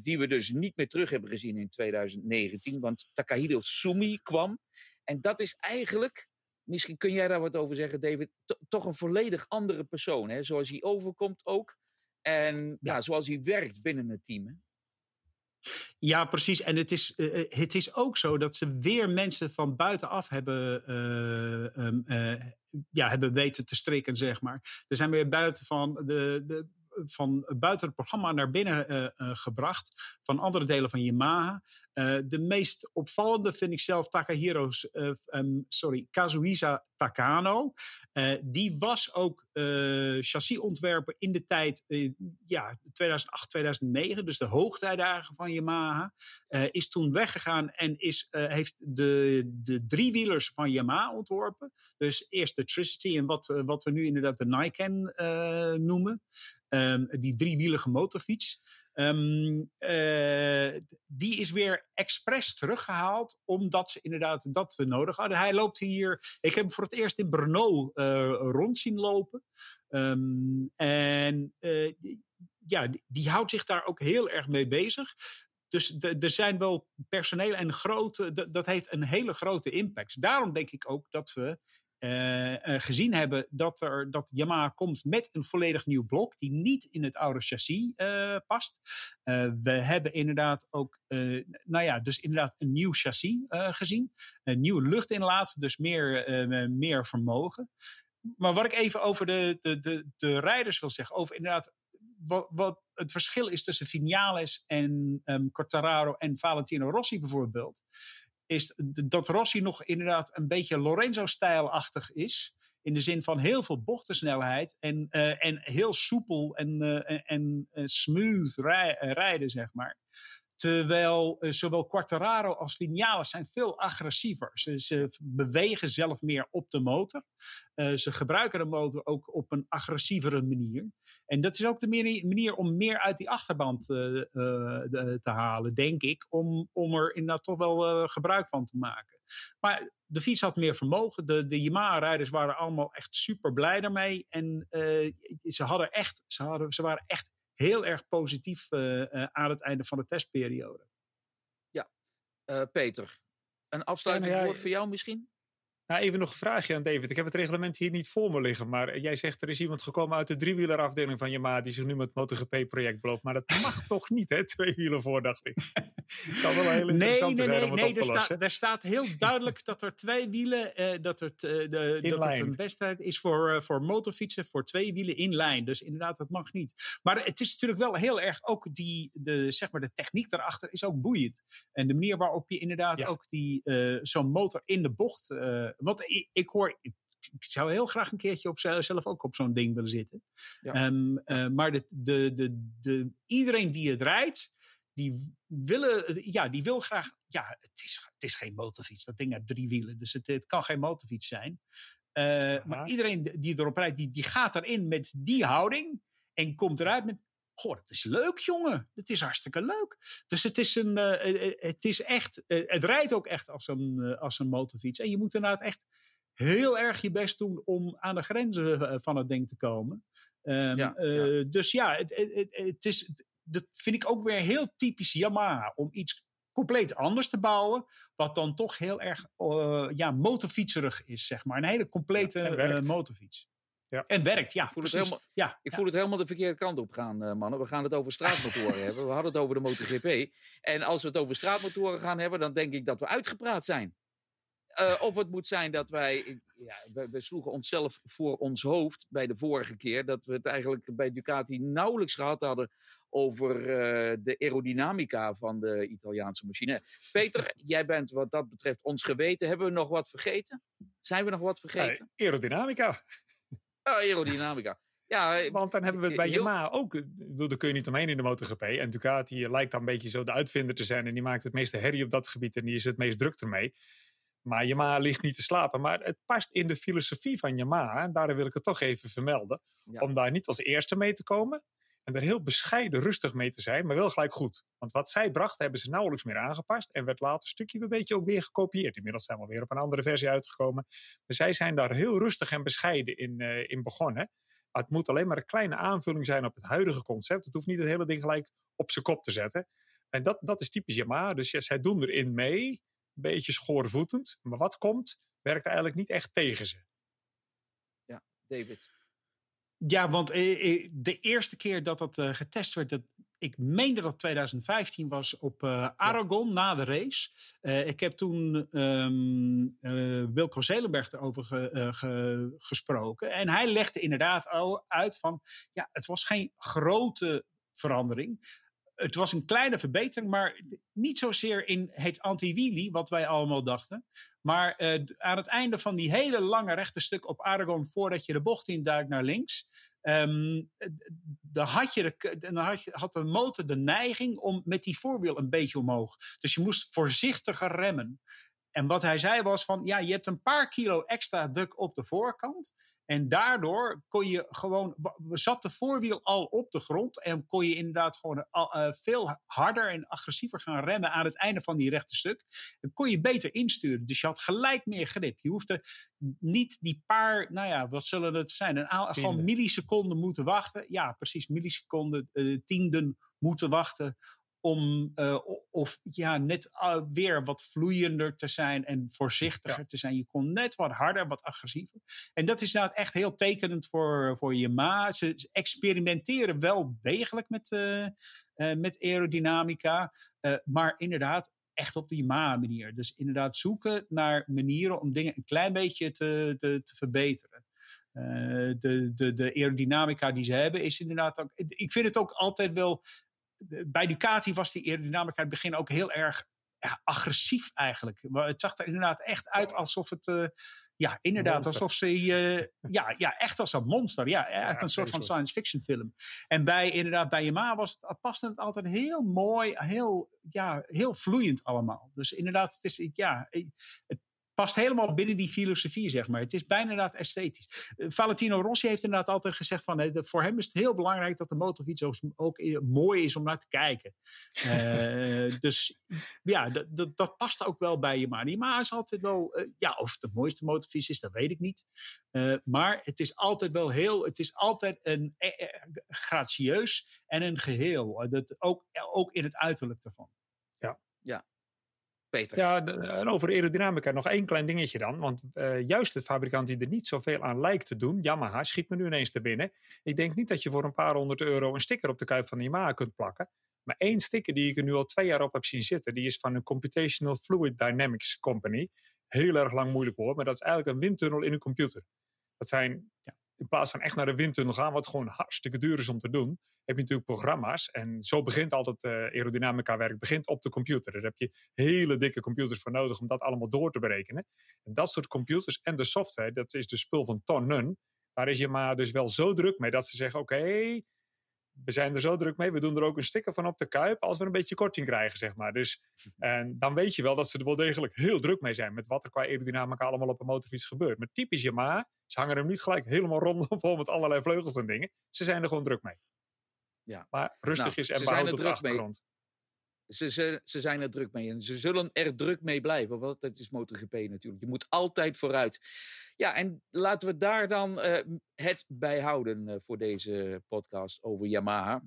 die we dus niet meer terug hebben gezien in 2019. Want Takahiro Sumi kwam. En dat is eigenlijk misschien kun jij daar wat over zeggen, David. Toch een volledig andere persoon, hè? zoals hij overkomt ook. En ja. ja zoals hij werkt binnen het team. Hè? Ja, precies. En het is, uh, het is ook zo dat ze weer mensen van buitenaf hebben, uh, um, uh, ja, hebben weten te strikken, zeg maar. Er zijn weer buiten van de, de van buiten het programma naar binnen uh, uh, gebracht. Van andere delen van Yamaha. De meest opvallende vind ik zelf Takahiro's, um, sorry, Kazuhisa Takano. die was ook chassisontwerper in de tijd, ja, 2008, 2009. Dus de hoogtijdagen van Yamaha. is toen weggegaan en is, heeft de, de driewielers van Yamaha ontworpen. Dus eerst de Tricity en wat, wat we nu inderdaad de Niken noemen. Um, die driewielige motorfiets. Um, uh, die is weer expres teruggehaald, omdat ze inderdaad dat nodig hadden. Hij loopt hier. Ik heb hem voor het eerst in Brno uh, rond zien lopen. Um, en ja, die, die, houdt zich daar ook heel erg mee bezig. Dus er zijn wel personeel en grote, dat heeft een hele grote impact. Daarom denk ik ook dat we uh, uh, gezien hebben dat, er, dat Yamaha komt met een volledig nieuw blok die niet in het oude chassis uh, past. we hebben inderdaad ook, nou ja, dus inderdaad een nieuw chassis gezien. Een nieuwe luchtinlaat, dus meer, meer vermogen. Maar wat ik even over de, de, de, de rijders wil zeggen, over inderdaad wat, wat, het verschil is tussen Vinales en um, Quartararo en Valentino Rossi bijvoorbeeld is dat Rossi nog inderdaad een beetje Lorenzo-stijlachtig is. In de zin van heel veel bochtensnelheid en, uh, en heel soepel en, uh, en, uh, smooth rij, rijden, zeg maar. Terwijl zowel Quartararo als Vinales zijn veel agressiever. Ze, ze bewegen zelf meer op de motor. Uh, ze gebruiken de motor ook op een agressievere manier. En dat is ook de manier om meer uit die achterband de, te halen, denk ik. Om, om er inderdaad toch wel gebruik van te maken. Maar de fiets had meer vermogen. De, de Yamaha-rijders waren allemaal echt super blij daarmee. En ze, hadden echt, ze, hadden, ze waren echt heel erg positief aan het einde van de testperiode. Ja, Peter, een afsluitend ja, nou ja, woord voor jou misschien? Nou, even nog een vraagje aan David. Ik heb het reglement hier niet voor me liggen. Maar jij zegt er is iemand gekomen uit de driewielerafdeling van Yamaha. die zich nu met het MotoGP-project belooft. Maar dat mag toch niet, hè? Twee wielen voor, dacht ik. kan wel een hele nee, nee, nee, nee. Er, sta, er staat heel duidelijk dat er twee wielen. Uh, dat, er uh, de, dat het een wedstrijd is voor, uh, voor motorfietsen. voor twee wielen in lijn. Dus inderdaad, dat mag niet. Maar het is natuurlijk wel heel erg. ook die, de, zeg maar, de techniek daarachter is ook boeiend. En de manier waarop je inderdaad ja. ook die zo'n motor in de bocht want ik, ik hoor, ik, ik, zou heel graag een keertje op zelf ook op zo'n ding willen zitten. Ja. Um, uh, maar de, de, de, de, iedereen die het rijdt, die willen, ja, die wil graag, ja, het is, het is geen motorfiets. Dat ding heeft drie wielen, dus het, het kan geen motorfiets zijn. Uh, maar iedereen die erop rijdt, die, die gaat erin met die houding en komt eruit met, goh, het is leuk jongen, het is hartstikke leuk. Dus het is, een, uh, het is echt, het rijdt ook echt als een, als een motorfiets. En je moet inderdaad echt heel erg je best doen om aan de grenzen van het ding te komen. Um, ja, ja. Dus ja, het, het, het, is, dat vind ik ook weer heel typisch Yamaha. Om iets compleet anders te bouwen. Wat dan toch heel erg ja, motorfietserig is, zeg maar. Een hele complete ja, motorfiets. Ja. En werkt, ja. Ik voel, het helemaal, ja, ik voel het helemaal de verkeerde kant op gaan, uh, mannen. We gaan het over straatmotoren hebben. We hadden het over de MotoGP. En als we het over straatmotoren gaan hebben, dan denk ik dat we uitgepraat zijn. Uh, of het moet zijn dat wij. Ja, we, we, sloegen onszelf voor ons hoofd bij de vorige keer. Dat we het eigenlijk bij Ducati nauwelijks gehad hadden over uh, de aerodynamica van de Italiaanse machine. Peter, jij bent wat dat betreft ons geweten. Hebben we nog wat vergeten? Zijn we nog wat vergeten? Uh, aerodynamica. Oh, aerodynamica. Ja, Want dan hebben we het bij Yamaha ook. Daar kun je niet omheen in de MotoGP. En Ducati lijkt dan een beetje zo de uitvinder te zijn. En die maakt het meeste herrie op dat gebied. En die is het meest druk ermee. Maar Yamaha ligt niet te slapen. Maar het past in de filosofie van Yamaha. En daar wil ik het toch even vermelden. Om daar niet als eerste mee te komen. En er heel bescheiden rustig mee te zijn, maar wel gelijk goed. Want wat zij bracht, hebben ze nauwelijks meer aangepast. En werd later stukje een beetje ook weer gekopieerd. Inmiddels zijn we weer op een andere versie uitgekomen. Maar zij zijn daar heel rustig en bescheiden in, uh, in begonnen. Het moet alleen maar een kleine aanvulling zijn op het huidige concept. Het hoeft niet het hele ding gelijk op zijn kop te zetten. En dat, dat is typisch Yamaha. Dus zij doen erin mee. Een beetje schoorvoetend. Maar wat komt, werkt eigenlijk niet echt tegen ze. Ja, David. Ja, want eh, eh, de eerste keer dat dat uh, getest werd, dat, ik meende dat 2015 was op Aragon ja. na de race. Ik heb toen um, Wilco Zelenberg erover ge, ge, gesproken. En hij legde inderdaad uit van, ja, het was geen grote verandering het was een kleine verbetering, maar niet zozeer in het anti-wheelie, wat wij allemaal dachten. Maar uh, aan het einde van die hele lange rechte stuk op Aragon, voordat je de bocht induikt naar links, um, dan, had je de, dan had, je, had de motor de neiging om met die voorwiel een beetje omhoog. Dus je moest voorzichtiger remmen. En wat hij zei was van, ja, je hebt een paar kilo extra druk op de voorkant. En daardoor kon je gewoon, zat de voorwiel al op de grond en kon je inderdaad gewoon uh, veel harder en agressiever gaan remmen aan het einde van die rechte stuk. Dan kon je beter insturen. Dus je had gelijk meer grip. Je hoefde niet die paar, nou ja, wat zullen het zijn? Een gewoon milliseconden moeten wachten. Ja, precies, milliseconden, uh, tienden moeten wachten om uh, of ja, net uh, weer wat vloeiender te zijn en voorzichtiger ja. te zijn. Je kon net wat harder, wat agressiever. En dat is inderdaad echt heel tekenend voor, voor je ma. Ze experimenteren wel degelijk met, uh, met aerodynamica, maar inderdaad echt op die ma-manier. Dus inderdaad zoeken naar manieren om dingen een klein beetje te, te, te verbeteren. Uh, de, de, de aerodynamica die ze hebben is inderdaad ook. Ik vind het ook altijd wel bij Ducati was die aerodynamica in het begin ook heel erg ja, agressief eigenlijk. Maar het zag er inderdaad echt uit alsof het... Uh, ja, inderdaad, alsof ze... Uh, ja, ja, echt als een monster. Ja, echt ja, een soort van science fiction film. En bij, inderdaad, bij Yamaha was het, paste het altijd heel mooi, heel, ja, heel vloeiend allemaal. Dus inderdaad, het is, ja, het past helemaal binnen die filosofie, zeg maar. Het is bijna inderdaad esthetisch. Uh, Valentino Rossi heeft inderdaad altijd gezegd van... Uh, voor hem is het heel belangrijk dat de motorfiets ook, ook mooi is om naar te kijken. Uh, dus ja, dat past ook wel bij je. Maar die maar is altijd wel... ja, of het de mooiste motorfiets is, dat weet ik niet. maar het is altijd wel heel... Het is altijd een gracieus en een geheel. Dat, ook, ook in het uiterlijk daarvan. Ja. Ja, Peter. Ja, en over aerodynamica nog één klein dingetje dan. Want uh, juist de fabrikant die er niet zoveel aan lijkt te doen, Yamaha, schiet me nu ineens te binnen. Ik denk niet dat je voor een paar honderd euro een sticker op de kuip van de Yamaha kunt plakken. Maar één sticker die ik er nu al twee jaar op heb zien zitten, die is van een Computational Fluid Dynamics Company. Heel erg lang moeilijk woord, maar dat is eigenlijk een windtunnel in een computer. Dat zijn ja, in plaats van echt naar de windtunnel gaan, wat gewoon hartstikke duur is om te doen, heb je natuurlijk programma's. En zo begint altijd uh, aerodynamica werk, begint op de computer. Daar heb je hele dikke computers voor nodig om dat allemaal door te berekenen. En dat soort computers en de software, dat is de spul van tonnen. Daar is je maar dus wel zo druk mee dat ze zeggen, oké, we zijn er zo druk mee. We doen er ook een sticker van op de kuip als we een beetje korting krijgen, zeg maar. Dus en dan weet je wel dat ze er wel degelijk heel druk mee zijn. Met wat er qua aerodynamica allemaal op een motorfiets gebeurt. Maar typisch Yamaha, ze hangen hem niet gelijk helemaal rondom vol met allerlei vleugels en dingen. Ze zijn er gewoon druk mee. Ja. Maar rustigjes Nou, en zijn behouden er op de mee. Ze, ze zijn er druk mee en ze zullen er druk mee blijven, want dat is MotoGP natuurlijk. Je moet altijd vooruit. Ja, en laten we daar dan eh, het bij houden eh, voor deze podcast over Yamaha.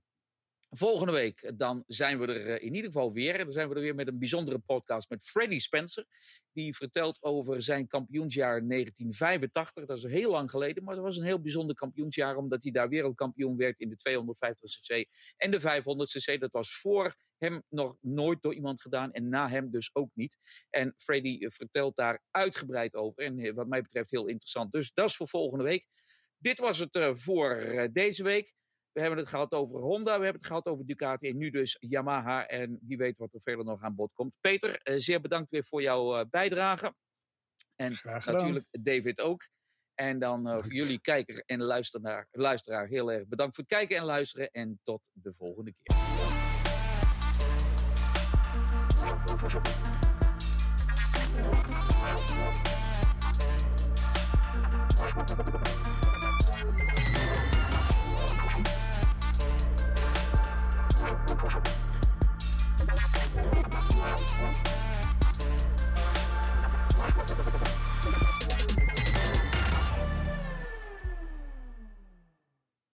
Volgende week eh, dan zijn we er eh, in ieder geval weer. Dan zijn we er weer met een bijzondere podcast met Freddie Spencer. Die vertelt over zijn kampioensjaar 1985. Dat is heel lang geleden, maar dat was een heel bijzonder kampioensjaar. Omdat hij daar wereldkampioen werd in de 250cc en de 500cc. Dat was voor hem nog nooit door iemand gedaan en na hem dus ook niet. En Freddie eh, vertelt daar uitgebreid over. En wat mij betreft heel interessant. Dus dat is voor volgende week. Dit was het voor deze week. We hebben het gehad over Honda, we hebben het gehad over Ducati en nu dus Yamaha. En wie weet wat er verder nog aan bod komt. Peter, eh, zeer bedankt weer voor jouw eh, bijdrage. En natuurlijk David ook. En dan eh, voor jullie kijker en luisteraar, luisteraar heel erg bedankt voor het kijken en luisteren. En tot de volgende keer.